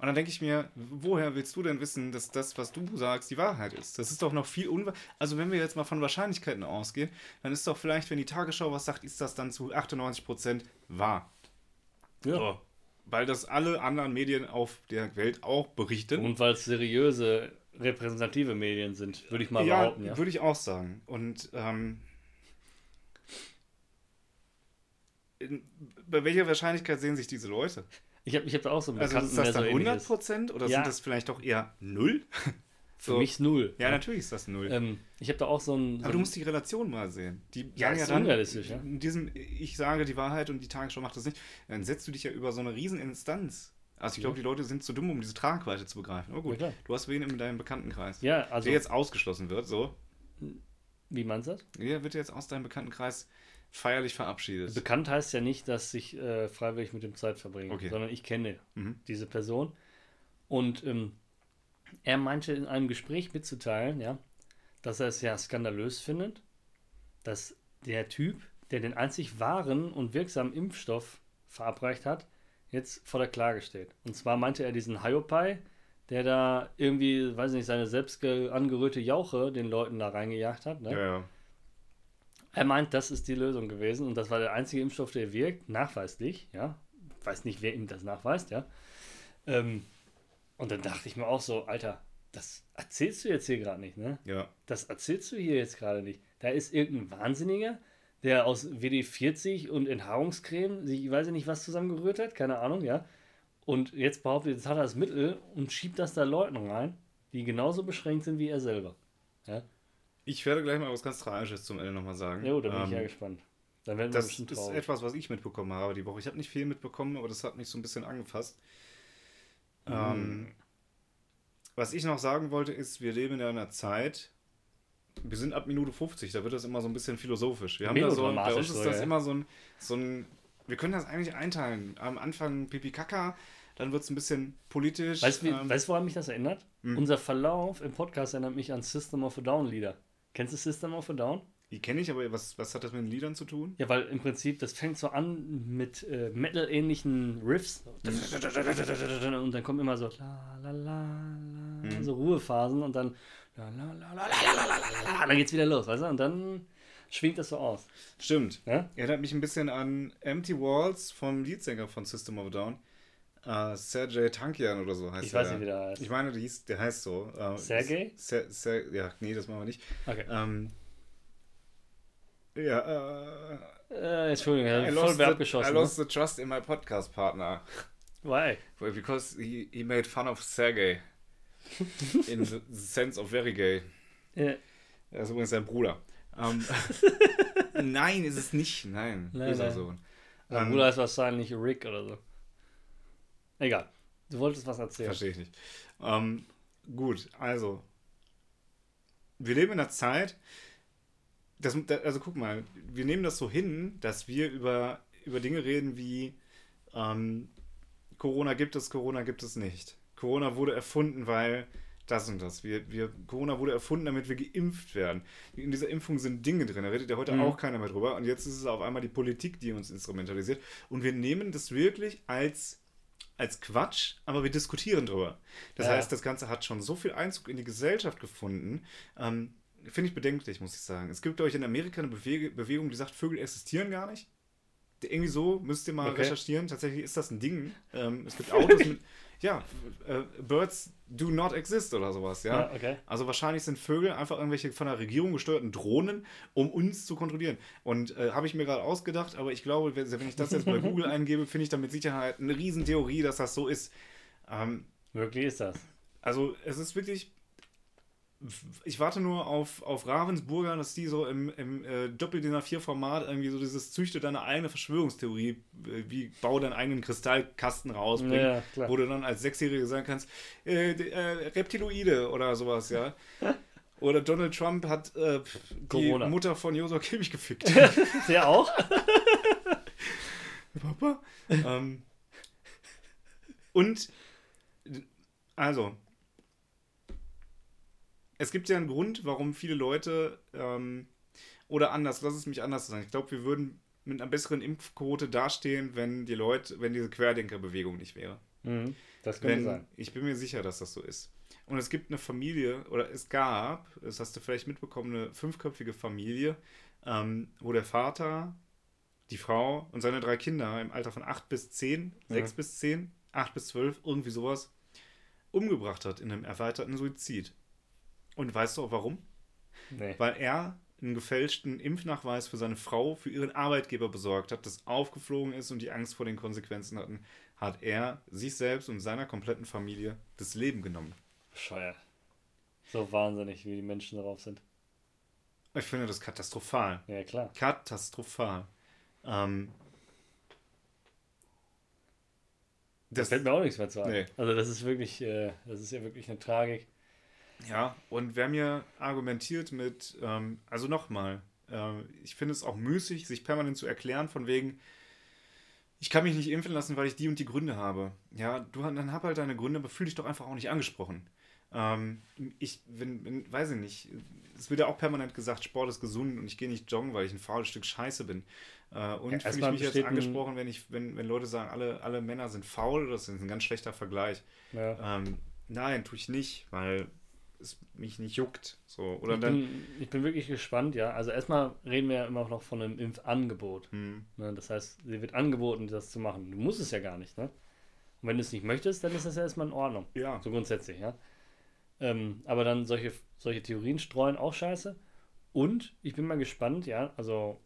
Und dann denke ich mir, woher willst du denn wissen, dass das, was du sagst, die Wahrheit ist? Das ist doch noch viel unwahr. Also, wenn wir jetzt mal von Wahrscheinlichkeiten ausgehen, dann ist doch vielleicht, wenn die Tagesschau was sagt, ist das dann zu 98% wahr. Ja. So. Weil das alle anderen Medien auf der Welt auch berichten. Und weil es seriöse, repräsentative Medien sind, würde ich mal ja, behaupten, ja. würde ich auch sagen. Und ähm, in, bei welcher Wahrscheinlichkeit sehen sich diese Leute? Ich habe ich hab da auch so einen Also Bekannten, ist das dann so ähnlich ist. 100% oder Ja. sind das vielleicht doch eher 0? Für So. mich ist null. Ja, natürlich ist das null. Ähm, ich habe da auch so ein. So Aber du musst die Relation mal sehen. Die Ja, ist ja dann, unrealistisch, ja. in diesem, ich sage die Wahrheit und die Tagesschau macht das nicht, dann setzt du dich ja über so eine riesen Instanz. Also ich glaube, die Leute sind zu dumm, um diese Tragweite zu begreifen. Ja, gut, du hast wen in deinem Bekanntenkreis, ja, also. der jetzt ausgeschlossen wird, so. wie meinst du das? Der wird jetzt aus deinem Bekanntenkreis feierlich verabschiedet. Bekannt heißt ja nicht, dass ich äh, freiwillig mit dem Zeit verbringe, Okay. sondern ich kenne Mhm. diese Person. Und ähm, er meinte in einem Gespräch mitzuteilen, ja, dass er es ja skandalös findet, dass der Typ, der den einzig wahren und wirksamen Impfstoff verabreicht hat, jetzt vor der Klage steht. Und zwar meinte er diesen Hyopai, der da irgendwie, weiß nicht, seine selbst ge- angerührte Jauche den Leuten da reingejagt hat. Ne? ja, ja. Er meint, das ist die Lösung gewesen und das war der einzige Impfstoff, der wirkt, nachweislich, ja. Weiß nicht, wer ihm das nachweist, ja. Ähm, und dann dachte ich mir auch so, Alter, das erzählst du jetzt hier gerade nicht, ne? ja. Das erzählst du hier jetzt gerade nicht. Da ist irgendein Wahnsinniger, der aus WD-40 und Enthaarungscreme sich, ich weiß nicht, was zusammengerührt hat, keine Ahnung, ja. Und jetzt behauptet, jetzt hat er das Mittel und schiebt das da Leuten rein, die genauso beschränkt sind wie er selber. Ja, Ich werde gleich mal was ganz Tragisches zum Ende nochmal sagen. jo, da bin ich Ähm, ja gespannt. Dann werden wir Das bestimmt ist etwas, was ich mitbekommen habe die Woche. Ich habe nicht viel mitbekommen, aber das hat mich so ein bisschen angefasst. Mhm. Ähm, was ich noch sagen wollte, ist, wir leben in einer Zeit, wir sind ab Minute 50, da wird das immer so ein bisschen philosophisch. Wir haben da so, bei uns ist das ja. immer so ein, so ein, wir können das eigentlich einteilen. Am Anfang Pipi Kaka, dann wird es ein bisschen politisch. Weißt du, ähm, weißt woran mich das erinnert? Hm. Unser Verlauf im Podcast erinnert mich an System of a Down Lieder. Kennst du System of a Down? Die kenne ich, aber was, was hat das mit den Liedern zu tun? Ja, weil im Prinzip, das fängt so an mit äh, Metal-ähnlichen Riffs. Und dann kommt immer so la, la, la, hm. so Ruhephasen und dann dann geht's wieder los, weißt du? Und dann schwingt das so aus. Stimmt. Ja? Erinnert mich ein bisschen an Empty Walls vom Leadsänger von System of a Down. Äh, Sergej Tankian oder so heißt Ich er. weiß nicht, wie der heißt. Ich meine, der, hieß, der heißt so. Äh, Sergej? Ser, Ser, ja, nee, das machen wir nicht. Okay. Ähm, ja, äh, Äh, Entschuldigung, I, voll lost wer the, I abgeschossen. lost Ne? the trust in my podcast partner. Why? Well, Because he, he made fun of Sergey. in the sense of very gay. Ja, Er ist übrigens sein Bruder. Ähm, nein, ist es nicht. Nein, Nein, nein. Sohn. Ähm, Bruder heißt wahrscheinlich Rick oder so. Egal. Du wolltest was erzählen. Verstehe ich nicht. Ähm, gut, also. Wir leben in einer Zeit, das, da- also guck mal, wir nehmen das so hin, dass wir über, über Dinge reden wie ähm, Corona gibt es, Corona gibt es nicht. Corona wurde erfunden, weil das und das. Wir, wir, Corona wurde erfunden, damit wir geimpft werden. In dieser Impfung sind Dinge drin, da redet ja heute Mhm. auch keiner mehr drüber. Und jetzt ist es auf einmal die Politik, die uns instrumentalisiert. Und wir nehmen das wirklich als, als Quatsch, aber wir diskutieren drüber. Das Ja. heißt, das Ganze hat schon so viel Einzug in die Gesellschaft gefunden. Ähm, Finde ich bedenklich, muss ich sagen. Es gibt, glaube ich, in Amerika eine Bewege Bewegung, die sagt, Vögel existieren gar nicht. Irgendwie so, müsst ihr mal Okay. recherchieren. Tatsächlich ist das ein Ding. Ähm, es gibt Autos mit, ja, äh, Birds do not exist oder sowas, ja. Ja, okay. Also wahrscheinlich sind Vögel einfach irgendwelche von der Regierung gesteuerten Drohnen, um uns zu kontrollieren. Und äh, habe ich mir gerade ausgedacht, aber ich glaube, wenn, wenn ich das jetzt bei Google eingebe, finde ich da mit Sicherheit eine Riesentheorie, dass das so ist. Ähm, Wirklich ist das. also es ist wirklich. Ich warte nur auf, auf Ravensburger, dass die so im, im äh, Doppel-DIN A4-Format irgendwie so dieses züchte deine eigene Verschwörungstheorie, äh, wie bau deinen eigenen Kristallkasten rausbringen, Ja, wo du dann als Sechsjährige sagen kannst, äh, äh, Reptiloide oder sowas, ja. Oder Donald Trump hat äh, die. Mutter von Josua Kimmich gefickt. Der auch? Papa. ähm, und also, es gibt ja einen Grund, warum viele Leute ähm, oder anders, lass es mich anders sagen. Ich glaube, wir würden mit einer besseren Impfquote dastehen, wenn die Leute, wenn diese Querdenkerbewegung nicht wäre. Mhm, das könnte Wenn, sein. ich bin mir sicher, dass das so ist. Und es gibt eine Familie, oder es gab, das hast du vielleicht mitbekommen, eine fünfköpfige Familie, ähm, wo der Vater, die Frau und seine drei Kinder im Alter von 8 bis 10, 6 Ja. bis 10, 8 bis 12, irgendwie sowas, umgebracht hat in einem erweiterten Suizid. Und weißt du auch warum? Nee. Weil er einen gefälschten Impfnachweis für seine Frau, für ihren Arbeitgeber besorgt hat, das aufgeflogen ist und die Angst vor den Konsequenzen hatten, hat er sich selbst und seiner kompletten Familie das Leben genommen. Bescheuert. So wahnsinnig, wie die Menschen darauf sind. Ich finde das katastrophal. Ja, klar. Katastrophal. Ähm, Das fällt mir auch nichts mehr zu ein. Nee. Also das ist wirklich, äh, das ist ja wirklich eine Tragik. Ja, und wer mir argumentiert mit, ähm, also nochmal, äh, ich finde es auch müßig, sich permanent zu erklären, von wegen, ich kann mich nicht impfen lassen, weil ich die und die Gründe habe. Ja, du dann hab halt deine Gründe, aber fühl dich doch einfach auch nicht angesprochen. Ähm, ich, wenn, wenn, weiß ich nicht, es wird ja auch permanent gesagt, Sport ist gesund und ich gehe nicht joggen, weil ich ein faules Stück Scheiße bin. Äh, und Ja, fühle ich mich jetzt angesprochen, wenn, ich, wenn, wenn Leute sagen, alle, alle Männer sind faul, das ist ein ganz schlechter Vergleich. Ja. Ähm, nein, tue ich nicht, weil es mich nicht juckt. So, oder Ich dann. bin, ich bin wirklich gespannt, ja. Also erstmal reden wir ja immer noch von einem Impfangebot. Hm, Ne? Das heißt, dir wird angeboten, das zu machen. Du musst es ja gar nicht, ne? Und wenn du es nicht möchtest, dann ist das ja erstmal in Ordnung. ja. So grundsätzlich, ja. Ähm, aber dann solche, solche Theorien streuen auch scheiße. Und ich bin mal gespannt, ja, also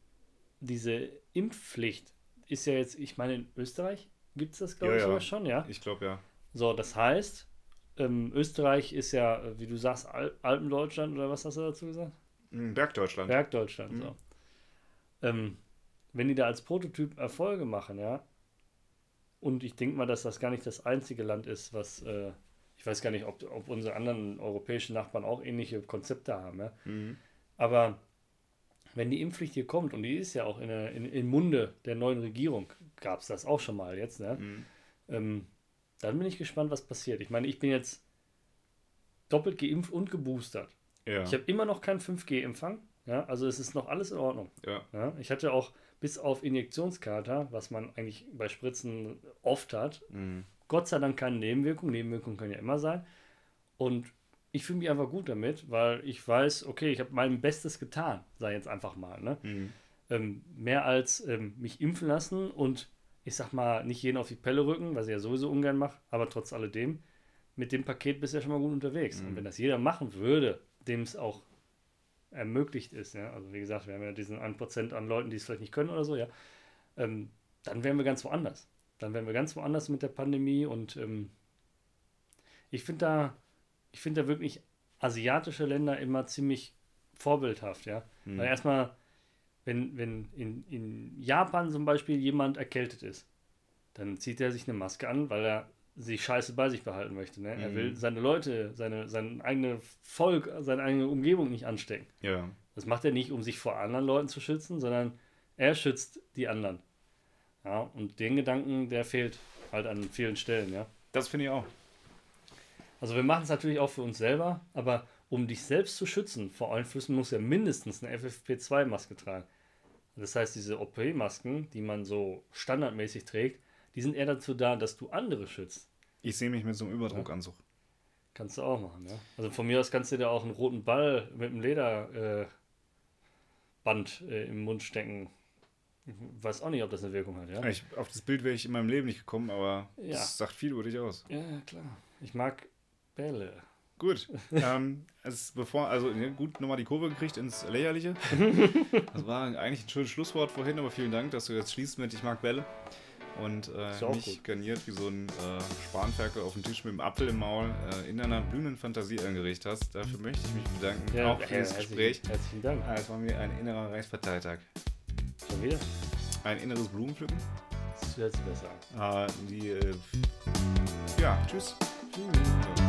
diese Impfpflicht ist ja jetzt, ich meine, in Österreich gibt es das, glaube Ja, ich, ja. schon, ja. Ich glaube ja. So, das heißt, ähm, Österreich ist ja, äh, wie du sagst, Al Alpendeutschland oder was hast du dazu gesagt? Hm, Bergdeutschland. Bergdeutschland, Mhm. so. Ähm, wenn die da als Prototyp Erfolge machen, ja, und ich denke mal, dass das gar nicht das einzige Land ist, was, äh, ich weiß gar nicht, ob, ob unsere anderen europäischen Nachbarn auch ähnliche Konzepte haben, ja. Mhm. Aber wenn die Impfpflicht hier kommt, und die ist ja auch in, der, in, im Munde der neuen Regierung, gab es das auch schon mal jetzt, ne? Mhm. Ähm, dann bin ich gespannt, was passiert. Ich meine, ich bin jetzt doppelt geimpft und geboostert. Ja. Ich habe immer noch keinen 5G-Empfang. Ja, also es ist noch alles in Ordnung. ja. Ja, ich hatte auch bis auf Injektionskater, was man eigentlich bei Spritzen oft hat, Mhm. Gott sei Dank keine Nebenwirkungen. Nebenwirkungen können ja immer sein. Und ich fühle mich einfach gut damit, weil ich weiß, okay, ich habe mein Bestes getan, sei jetzt einfach mal. Ne? Mhm. Ähm, mehr als ähm, mich impfen lassen und ich sag mal, nicht jeden auf die Pelle rücken, was ich ja sowieso ungern mache, aber trotz alledem, mit dem Paket bist du ja schon mal gut unterwegs. Und Mhm. wenn das jeder machen würde, dem es auch ermöglicht ist, ja, also wie gesagt, wir haben ja diesen 1% an Leuten, die es vielleicht nicht können oder so, ja, ähm, dann wären wir ganz woanders. Dann wären wir ganz woanders mit der Pandemie und ähm, ich finde da, ich finde da wirklich asiatische Länder immer ziemlich vorbildhaft, ja. Mhm. Weil erstmal, wenn, wenn in, in Japan zum Beispiel jemand erkältet ist, dann zieht er sich eine Maske an, weil er sich scheiße bei sich behalten möchte. Ne? Er Mhm. will seine Leute, seine, sein eigenes Volk, seine eigene Umgebung nicht anstecken. Ja. Das macht er nicht, um sich vor anderen Leuten zu schützen, sondern er schützt die anderen. Ja, und den Gedanken, der fehlt halt an vielen Stellen, ja. Das finde ich auch. Also wir machen es natürlich auch für uns selber, aber um dich selbst zu schützen vor Einflüssen, muss ja mindestens eine FFP2-Maske tragen. Das heißt, diese OP-Masken, die man so standardmäßig trägt, die sind eher dazu da, dass du andere schützt. Ich sehe mich mit so einem Überdruckanzug. Kannst du auch machen, ja. Also von mir aus kannst du dir auch einen roten Ball mit einem Lederband äh, äh, im Mund stecken. Ich weiß auch nicht, ob das eine Wirkung hat, ja. Ich, auf das Bild wäre ich in meinem Leben nicht gekommen, aber Ja. das sagt viel über dich aus. Ja, klar. Ich mag Bälle. Gut. ähm, es, bevor, also ja, gut, nochmal die Kurve gekriegt ins Lächerliche. Das war eigentlich ein schönes Schlusswort vorhin, aber vielen Dank, dass du jetzt schließt mit Ich mag Bälle. Und äh, mich gut. garniert wie so ein äh, Spanferkel auf dem Tisch mit dem Apfel im Maul äh, in deiner blühenden Fantasie angerichtet hast. Dafür möchte ich mich bedanken, auch für das herzlichen- Gespräch. Herzlichen Dank. Ah, Es war mir ein innerer Reichsparteitag. Schon wieder? Ein inneres Blumenpflücken. Das hört sich besser an. Äh, die, äh, ja, tschüss. Tschüss.